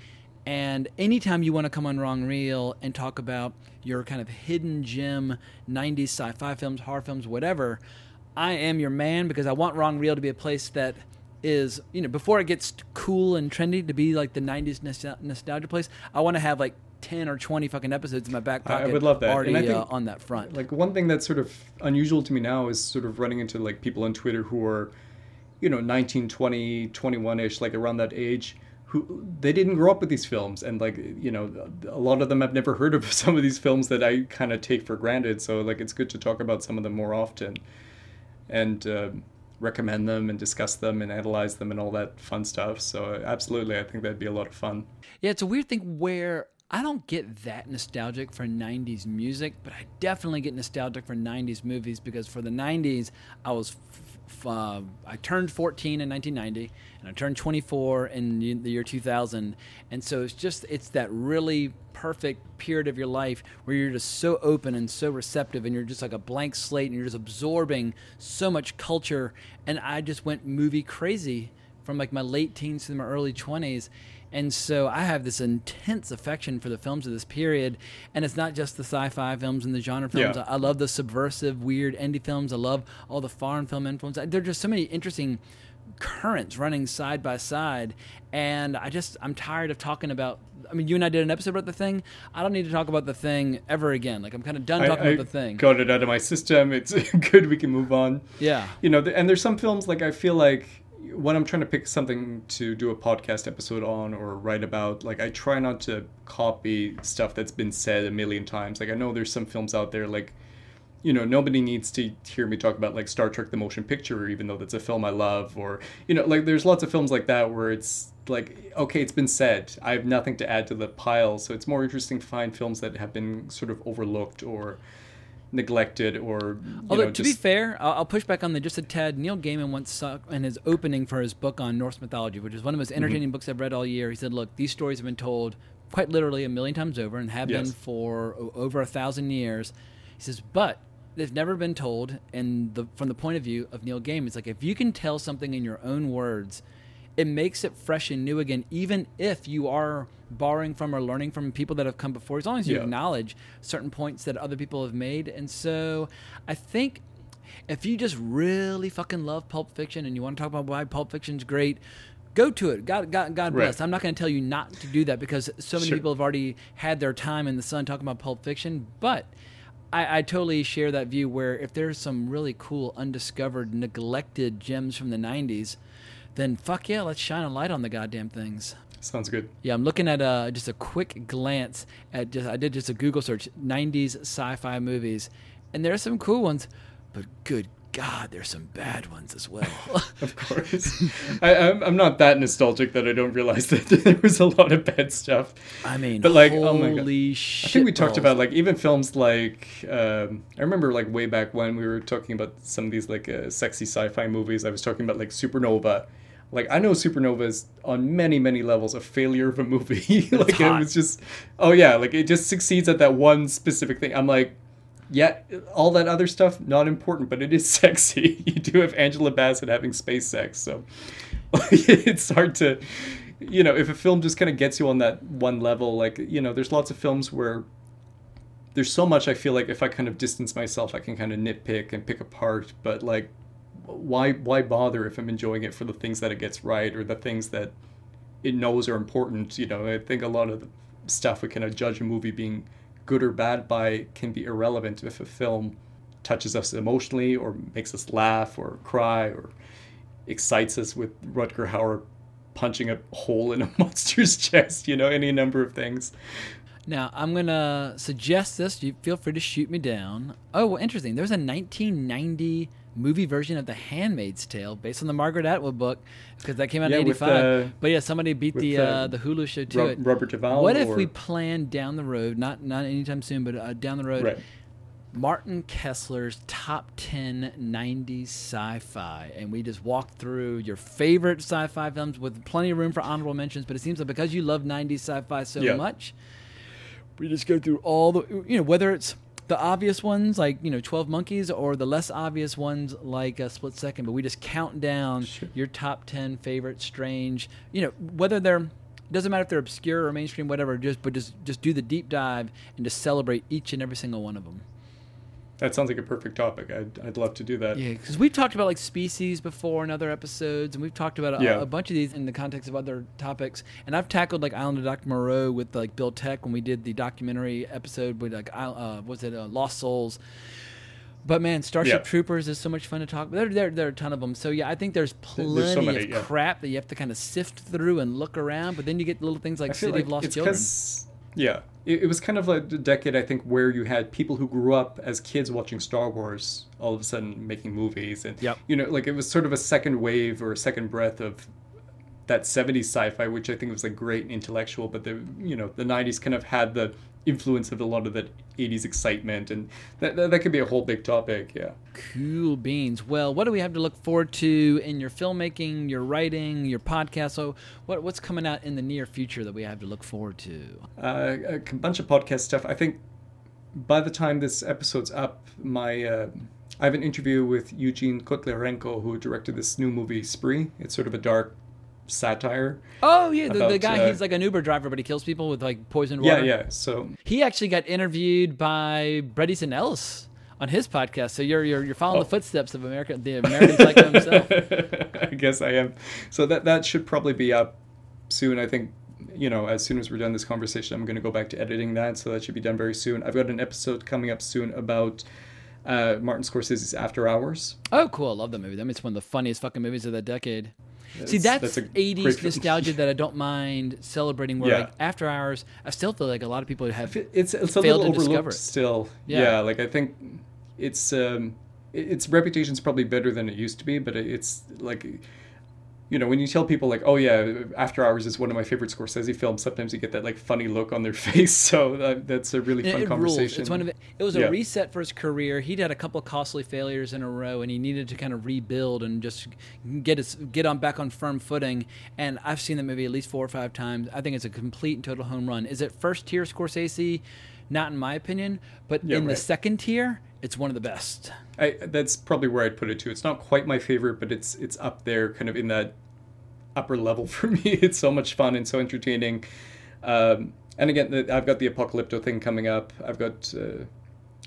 And anytime you want to come on Wrong Reel and talk about your kind of hidden gem 90s sci fi films, horror films, whatever, I am your man because I want Wrong Reel to be a place that is, you know, before it gets cool and trendy to be like the 90s nostalgia place, I want to have like 10 or 20 fucking episodes in my back I- pocket I would love that. already And I think, uh, on that front. Like one thing that's sort of unusual to me now is sort of running into like people on Twitter who are, you know, 19, 20, 21-ish, like around that age, who they didn't grow up with these films and like, you know, a lot of them have never heard of some of these films that I kind of take for granted. So like it's good to talk about some of them more often and uh, recommend them and discuss them and analyze them and all that fun stuff. So absolutely, I think that'd be a lot of fun. Yeah, it's a weird thing where I don't get that nostalgic for 90s music, but I definitely get nostalgic for 90s movies because for the 90s, I was. F- uh, I turned 14 in 1990 and I turned 24 in the year 2000. And so it's just, it's that really perfect period of your life where you're just so open and so receptive and you're just like a blank slate and you're just absorbing so much culture. And I just went movie crazy from like my late teens to my early 20s and so i have this intense affection for the films of this period and it's not just the sci-fi films and the genre films Yeah. i love the subversive weird indie films i love all the foreign film influence there are just so many interesting currents running side by side and i just i'm tired of talking about i mean you and i did an episode about the thing i don't need to talk about the thing ever again like i'm kind of done I- talking I about the thing Got it out of my system. It's good. We can move on. Yeah. You know, and there's some films like I feel like when I'm trying to pick something to do a podcast episode on or write about, like I try not to copy stuff that's been said a million times. Like I know there's some films out there like you know, nobody needs to hear me talk about like Star Trek the motion picture, even though that's a film I love, or you know, like there's lots of films like that where it's like, okay, it's been said. I have nothing to add to the pile, so it's more interesting to find films that have been sort of overlooked or neglected, or you Although know, to be fair, I'll, I'll push back on that just a tad. Neil Gaiman once saw in his opening for his book on Norse mythology, which is one of the most Mm-hmm. entertaining books I've read all year. He said, "Look, these stories have been told quite literally a million times over and have been for over a thousand years." He says, "But." They've never been told, and the, from the point of view of Neil Gaiman, it's like if you can tell something in your own words, it makes it fresh and new again, even if you are borrowing from or learning from people that have come before, as long as you Yeah. acknowledge certain points that other people have made. And so I think if you just really fucking love Pulp Fiction and you want to talk about why Pulp Fiction's great, go to it. God, God, God Right. bless. I'm not going to tell you not to do that because so many Sure. people have already had their time in the sun talking about Pulp Fiction. But I, I totally share that view where if there's some really cool, undiscovered, neglected gems from the 90s, then fuck yeah, let's shine a light on the goddamn things. sounds good. Yeah, I'm looking at uh, just a quick glance at just I did just a Google search 90s sci-fi movies, and there are some cool ones, but good God, there's some bad ones as well. Of course, I, I'm, I'm not that nostalgic that I don't realize that there was a lot of bad stuff. I mean, but like, oh my god, I think we talked about like even films like um, I remember like way back when we were talking about some of these like uh, sexy sci-fi movies. I was talking about like Supernova. Like I know Supernova is on many many levels a failure of a movie. like it hot. was just oh yeah, like it just succeeds at that one specific thing. I'm like. Yeah, all that other stuff not important, but it is sexy. You do have Angela Bassett having space sex, so it's hard to, you know, if a film just kind of gets you on that one level, like you know, there's lots of films where there's so much I feel like if I kind of distance myself, I can kind of nitpick and pick apart. But like, why why bother if I'm enjoying it for the things that it gets right or the things that it knows are important? You know, I think a lot of stuff we kind of judge a movie being good or bad by can be irrelevant if a film touches us emotionally or makes us laugh or cry or excites us with Rutger Hauer punching a hole in a monster's chest. You know, any number of things. Now I'm gonna suggest this. You feel free to shoot me down. Oh, well, interesting. There's a 1990 movie version of The Handmaid's Tale based on the Margaret Atwood book because that came out Yeah, in with, '85. uh, but yeah, somebody beat the uh, uh, the Hulu show to Ro- it. Robert Duvall What if we plan down the road, not not anytime soon, but uh, down the road, Right. Martin Kessler's top 10 90s sci-fi and we just walk through your favorite sci-fi films with plenty of room for honorable mentions but it seems like because you love 90s sci-fi so Yeah. much we just go through all the you know whether it's the obvious ones like you know 12 monkeys or the less obvious ones like a split second but we just count down your top 10 favorite strange you know whether they're doesn't matter if they're obscure or mainstream whatever just but just just do the deep dive and just celebrate each and every single one of them That sounds like a perfect topic. I'd, I'd love to do that. yeah, because we've talked about like species before in other episodes, and we've talked about a, Yeah. a bunch of these in the context of other topics. And I've tackled like Island of Dr. Moreau with like Bill Tech when we did the documentary episode with like uh, was it uh, Lost Souls. But man, Starship Yeah. Troopers is so much fun to talk. There, there, there are a ton of them. So yeah, I think there's plenty There's so many, of yeah. crap that you have to kind of sift through and look around. But then you get little things like City like of Lost Children. Yeah, it, it was kind of like the decade I think where you had people who grew up as kids watching Star Wars all of a sudden making movies, and Yep. you know, like it was sort of a second wave or a second breath of that 70s sci-fi which i think was like great and intellectual but the you know the 90s kind of had the influence of a lot of that 80s excitement and that, that, that could be a whole big topic yeah Cool beans. Well, what do we have to look forward to in your filmmaking, your writing, your podcast? So, what what's coming out in the near future that we have to look forward to? uh, a bunch of podcast stuff i think by the time this episode's up my uh, i have an interview with eugene kotlyarenko who directed this new movie spree it's sort of a dark satire Oh yeah, the, the guy uh, he's like an Uber driver, but he kills people with like poisoned yeah water. yeah yeah. so He actually got interviewed by Bret Easton Ellis on his podcast. So you're you're, you're following Oh. the footsteps of America, the American Psycho himself. I guess I am. So that that should probably be up soon. I think you know as soon as we're done this conversation, I'm going to go back to editing that. So that should be done very soon. I've got an episode coming up soon about uh, Martin Scorsese's After Hours. Oh, cool! I love that movie. That means it's one of the funniest fucking movies of that decade. See, That's- that's, that's a great 80s nostalgia that I don't mind celebrating. Where Yeah. like after hours, I still feel like a lot of people have It's it's a failed little to discover overlooked it. still. Yeah. Yeah. like I think it's um, it- its reputation's probably better than it used to be, but it's like. You know, when you tell people like, "Oh yeah, After Hours is one of my favorite Scorsese films," sometimes you get that like funny look on their face. So uh, that's a really fun it rules. conversation. It's one of it. It was a Yeah. reset for his career. He'd had a couple of costly failures in a row, and he needed to kind of rebuild and just get his get on back on firm footing. And I've seen the movie at least four or five times. I think it's a complete and total home run. Is it first tier Scorsese? Not in my opinion, but Yeah, in the second tier, it's one of the best. I, that's probably where I'd put it too. It's not quite my favorite, but it's it's up there, kind of in that upper level for me. It's so much fun and so entertaining. Um, and again, I've got the Apocalypto thing coming up. I've got uh,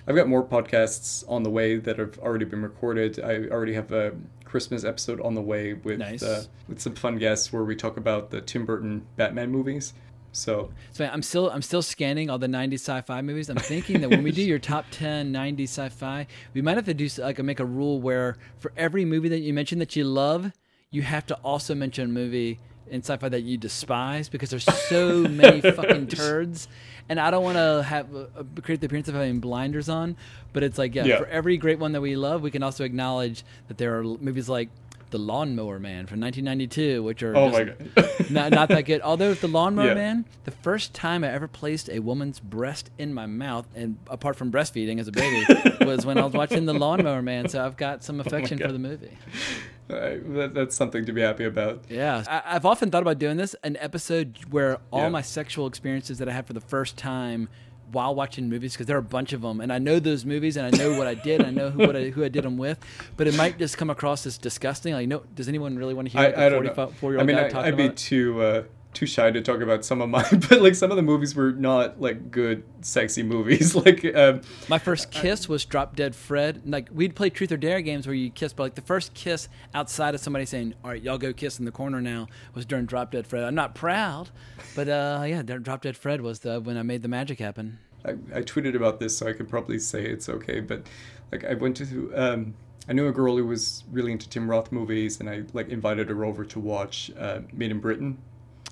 I've got more podcasts on the way that have already been recorded. I already have a Christmas episode on the way with Nice. uh, with some fun guests where we talk about the Tim Burton Batman movies. So So I'm still I'm still scanning all the 90s sci-fi movies. I'm thinking that when we do your top 10 90s sci-fi, we might have to do like make a rule where for every movie that you mention that you love, you have to also mention a movie in sci-fi that you despise because there's so many fucking turds. And I don't want to have uh, create the appearance of having blinders on, but it's like yeah, Yeah. for every great one that we love, we can also acknowledge that there are movies like The Lawnmower Man from 1992, which are Oh my God. not not that good. Although the Lawnmower Yeah. Man, the first time I ever placed a woman's breast in my mouth, and apart from breastfeeding as a baby, was when I was watching the Lawnmower Man. So I've got some affection for the movie. uh, that, that's something to be happy about. Yeah, I, I've often thought about doing this an episode where all Yeah. my sexual experiences that I had for the first time while watching movies because there are a bunch of them and I know those movies and I know what I did and I know who what I, who I did them with but it might just come across as disgusting. Like no does anyone really want to hear I, like I a 44 year I old mean, guy I, talking I'd be about? too uh, too shy to talk about some of mine, but like some of the movies were not like good, sexy movies. like, um, My first kiss was Drop Dead Fred. Like we'd play Truth or Dare games where you kiss, but like the first kiss outside of somebody saying, "All right, y'all go kiss in the corner now," was during Drop Dead Fred. I'm not proud, but uh, yeah, Drop Dead Fred was the when I made the magic happen. I, I tweeted about this, so I could probably say it's okay. But like, I went to um, I knew a girl who was really into Tim Roth movies, and I like invited her over to watch uh, Made in Britain.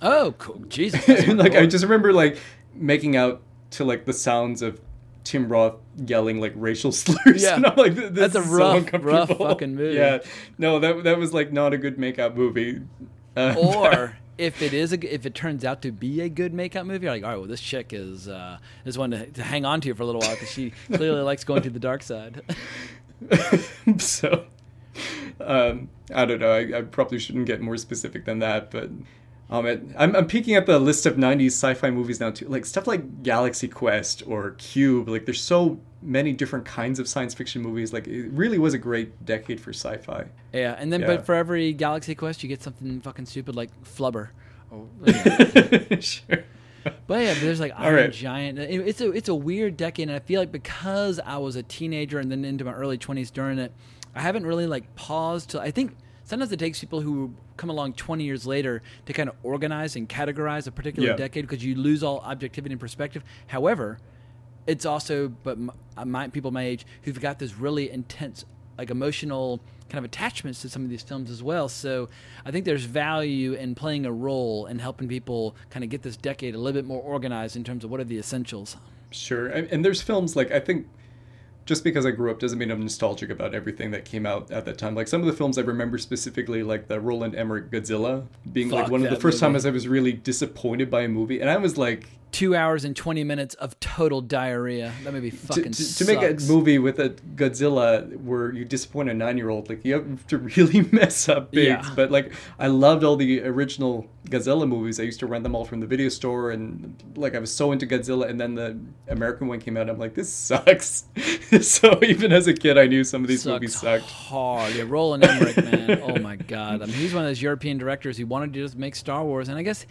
Oh, cool. Jesus. like, I just remember like making out to like the sounds of Tim Roth yelling like racial slurs. Yeah. and I'm like, this That's a is so rough, uncomfortable. rough fucking movie. Yeah, no, that that was like not a good makeup movie. Uh, or if it is a, if it turns out to be a good makeup movie, you're like, all right, well, this chick is uh, is one to, to hang on to for a little while because she clearly likes going to the dark side. so um, I don't know. I, I probably shouldn't get more specific than that, but um, it, I'm, I'm peeking at the list of 90s sci-fi movies now too. Like stuff like Galaxy Quest or Cube. Like there's so many different kinds of science fiction movies. Like it really was a great decade for sci-fi. yeah, and then Yeah. but for every Galaxy Quest, you get something fucking stupid like Flubber. Or, sure. But yeah, there's like Iron right. Giant. It- It's a it's a weird decade, and I feel like because I was a teenager and then into my early 20s during it, I haven't really like paused to. I think sometimes it takes people who come along 20 years later to kind of organize and categorize a particular Yeah. decade because you lose all objectivity and perspective. However, it's also but uh, my, people my age who've got this really intense like emotional kind of attachments to some of these films as well so i think there's value in playing a role and helping people kind of get this decade a little bit more organized in terms of what are the essentials Sure, and, and there's films like I think just because I grew up doesn't mean I'm nostalgic about everything that came out at that time. Like some of the films I remember specifically, like the Roland Emmerich Godzilla, being like one of the first movie. times I was really disappointed by a movie, and I was like, two hours and 20 minutes of total diarrhea that movie to, fucking to, to make a movie with a Godzilla where you disappoint a nine year old, like you have to really mess up big. Yeah. But like I loved all the original Godzilla movies. I used to rent them all from the video store, and like I was so into Godzilla. And then the American one came out. I'm like, this sucks. so even as a kid, I knew some of these Sucks movies sucked. hard. Yeah, Roland Emmerich, man. Oh my god. I mean, he's one of those European directors who wanted to just make Star Wars, and I guess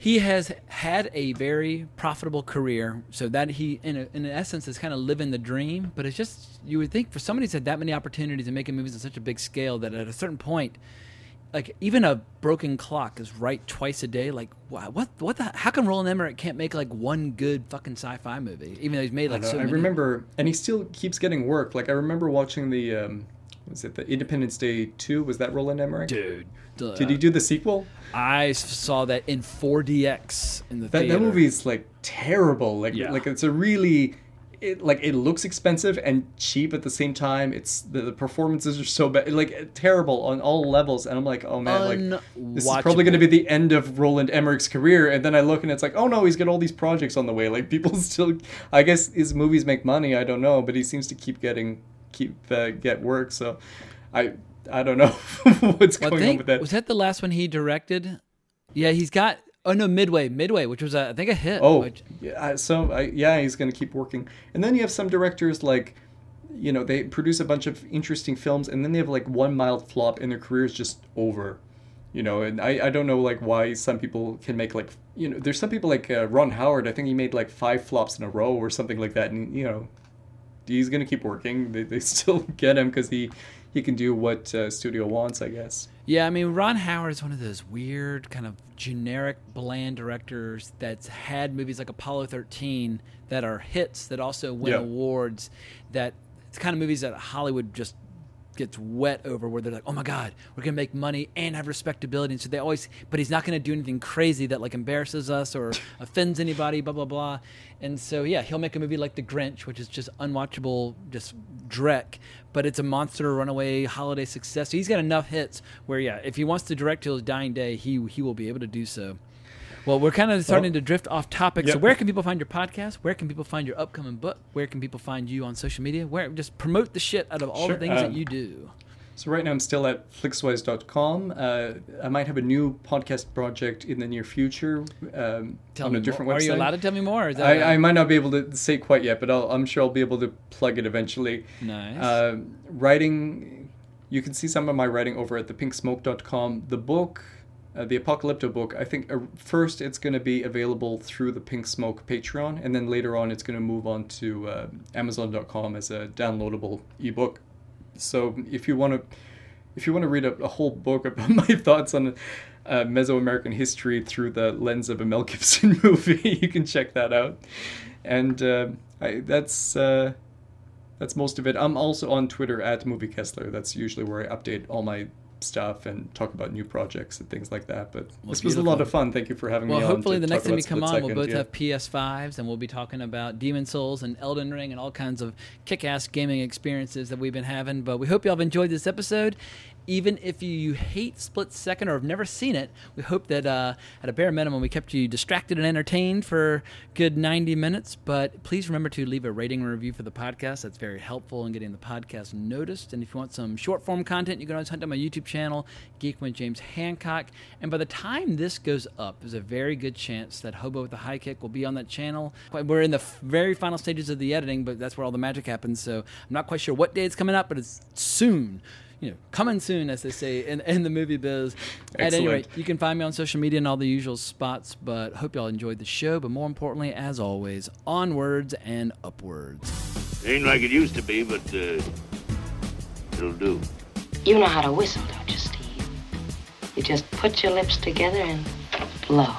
he has had a very profitable career. So that he, in a, in essence, is kind of living the dream. But it's just you would think for somebody who's had that many opportunities and making movies on such a big scale that at a certain point. Like even a broken clock is right twice a day. Like wha- what? What the? How come Roland Emmerich can't make like one good fucking sci-fi movie, even though he's made like I, so know, I many? remember, and he still keeps getting work. Like I remember watching the, um, was it the Independence Day two? Was that Roland Emmerich? dude. The- Did you do the sequel? I saw that in 4DX in the That, theater. that movie's like terrible. Like Yeah. like it's a really it like it looks expensive and cheap at the same time. It's the, the performances are so bad, like terrible on all levels. And I'm like, oh man, like this is probably going to be the end of Roland Emmerich's career. And then I look and it's like, oh no, he's got all these projects on the way. Like people still, I guess his movies make money. I don't know, but he seems to keep getting keep uh, get work. So I I don't know what's Well, going think- on with that. Was that the last one he directed? Yeah, he's got. Oh no, Midway, Midway, which was a, I think a hit. Oh, which- yeah. So I, yeah, he's going to keep working. And then you have some directors like, you know, they produce a bunch of interesting films, and then they have like one mild flop, and their career is just over. You know, and I, I don't know like why some people can make like you know there's some people like uh, Ron Howard I think he made like five flops in a row or something like that and you know he's gonna keep working they, they still get him because he he can do what uh, studio wants I guess Yeah, I mean, Ron Howard is one of those weird, kind of generic, bland directors that's had movies like Apollo 13 that are hits that also win Yeah. awards. That it's kind of movies that Hollywood just gets wet over, where they're like, "Oh my God, we're gonna make money and have respectability." And so they always, but he's not gonna do anything crazy that like embarrasses us or offends anybody, blah blah blah. And so yeah, he'll make a movie like The Grinch, which is just unwatchable, just dreck, but it's a monster runaway holiday success. So he's got enough hits where yeah, if he wants to direct till his dying day, he he will be able to do so. Well, we're kind of starting to drift off topic. So where can people find your podcast? Where can people find your upcoming book? Where can people find you on social media? Where just promote the shit out of all Sure, the things that um, you do. So right now I'm still at flixwise.com. Uh, I might have a new podcast project in the near future um, Tell on me a different more. website. Are you allowed to tell me more? Or is that I, I might not be able to say quite yet, but I'll, I'm sure I'll be able to plug it eventually. Nice. Uh, writing, you can see some of my writing over at thepinksmoke.com. The book, uh, the Apocalypto book, I think uh, first it's going to be available through the Pink Smoke Patreon, and then later on it's going to move on to uh, Amazon.com as a downloadable ebook. So if you want to, if you want to read a, a whole book about my thoughts on uh, Mesoamerican history through the lens of a Mel Gibson movie, you can check that out. And uh, I, that's that's most of it. I'm also on Twitter at Movie Kessler. That's usually where I update all my stuff and talk about new projects and things like that. But Well, this was a lot of fun. Thank you for having Well, me on. Well, hopefully the next time you come on, we'll both yeah. have PS5s, and we'll be talking about Demon Souls and Elden Ring and all kinds of kick-ass gaming experiences that we've been having. But we hope y'all have enjoyed this episode. Even if you hate Split Second or have never seen it, we hope that uh, at a bare minimum we kept you distracted and entertained for good 90 minutes. But please remember to leave a rating and review for the podcast. That's very helpful in getting the podcast noticed. And if you want some short form content, you can always hunt down my YouTube channel, Geek with James Hancock. And by the time this goes up, there's a very good chance that Hobo with the High Kick will be on that channel. We're in the very final stages of the editing, but that's where all the magic happens. So I'm not quite sure what day it's coming out, but it's soon. You know, coming soon, as they say in, in the movie biz. At any rate, you can find me on social media and all the usual spots. But hope y'all enjoyed the show. But more importantly, as always, onwards and upwards. Ain't like it used to be, but uh, it'll do. You know how to whistle, don't you, Steve? You just put your lips together and blow.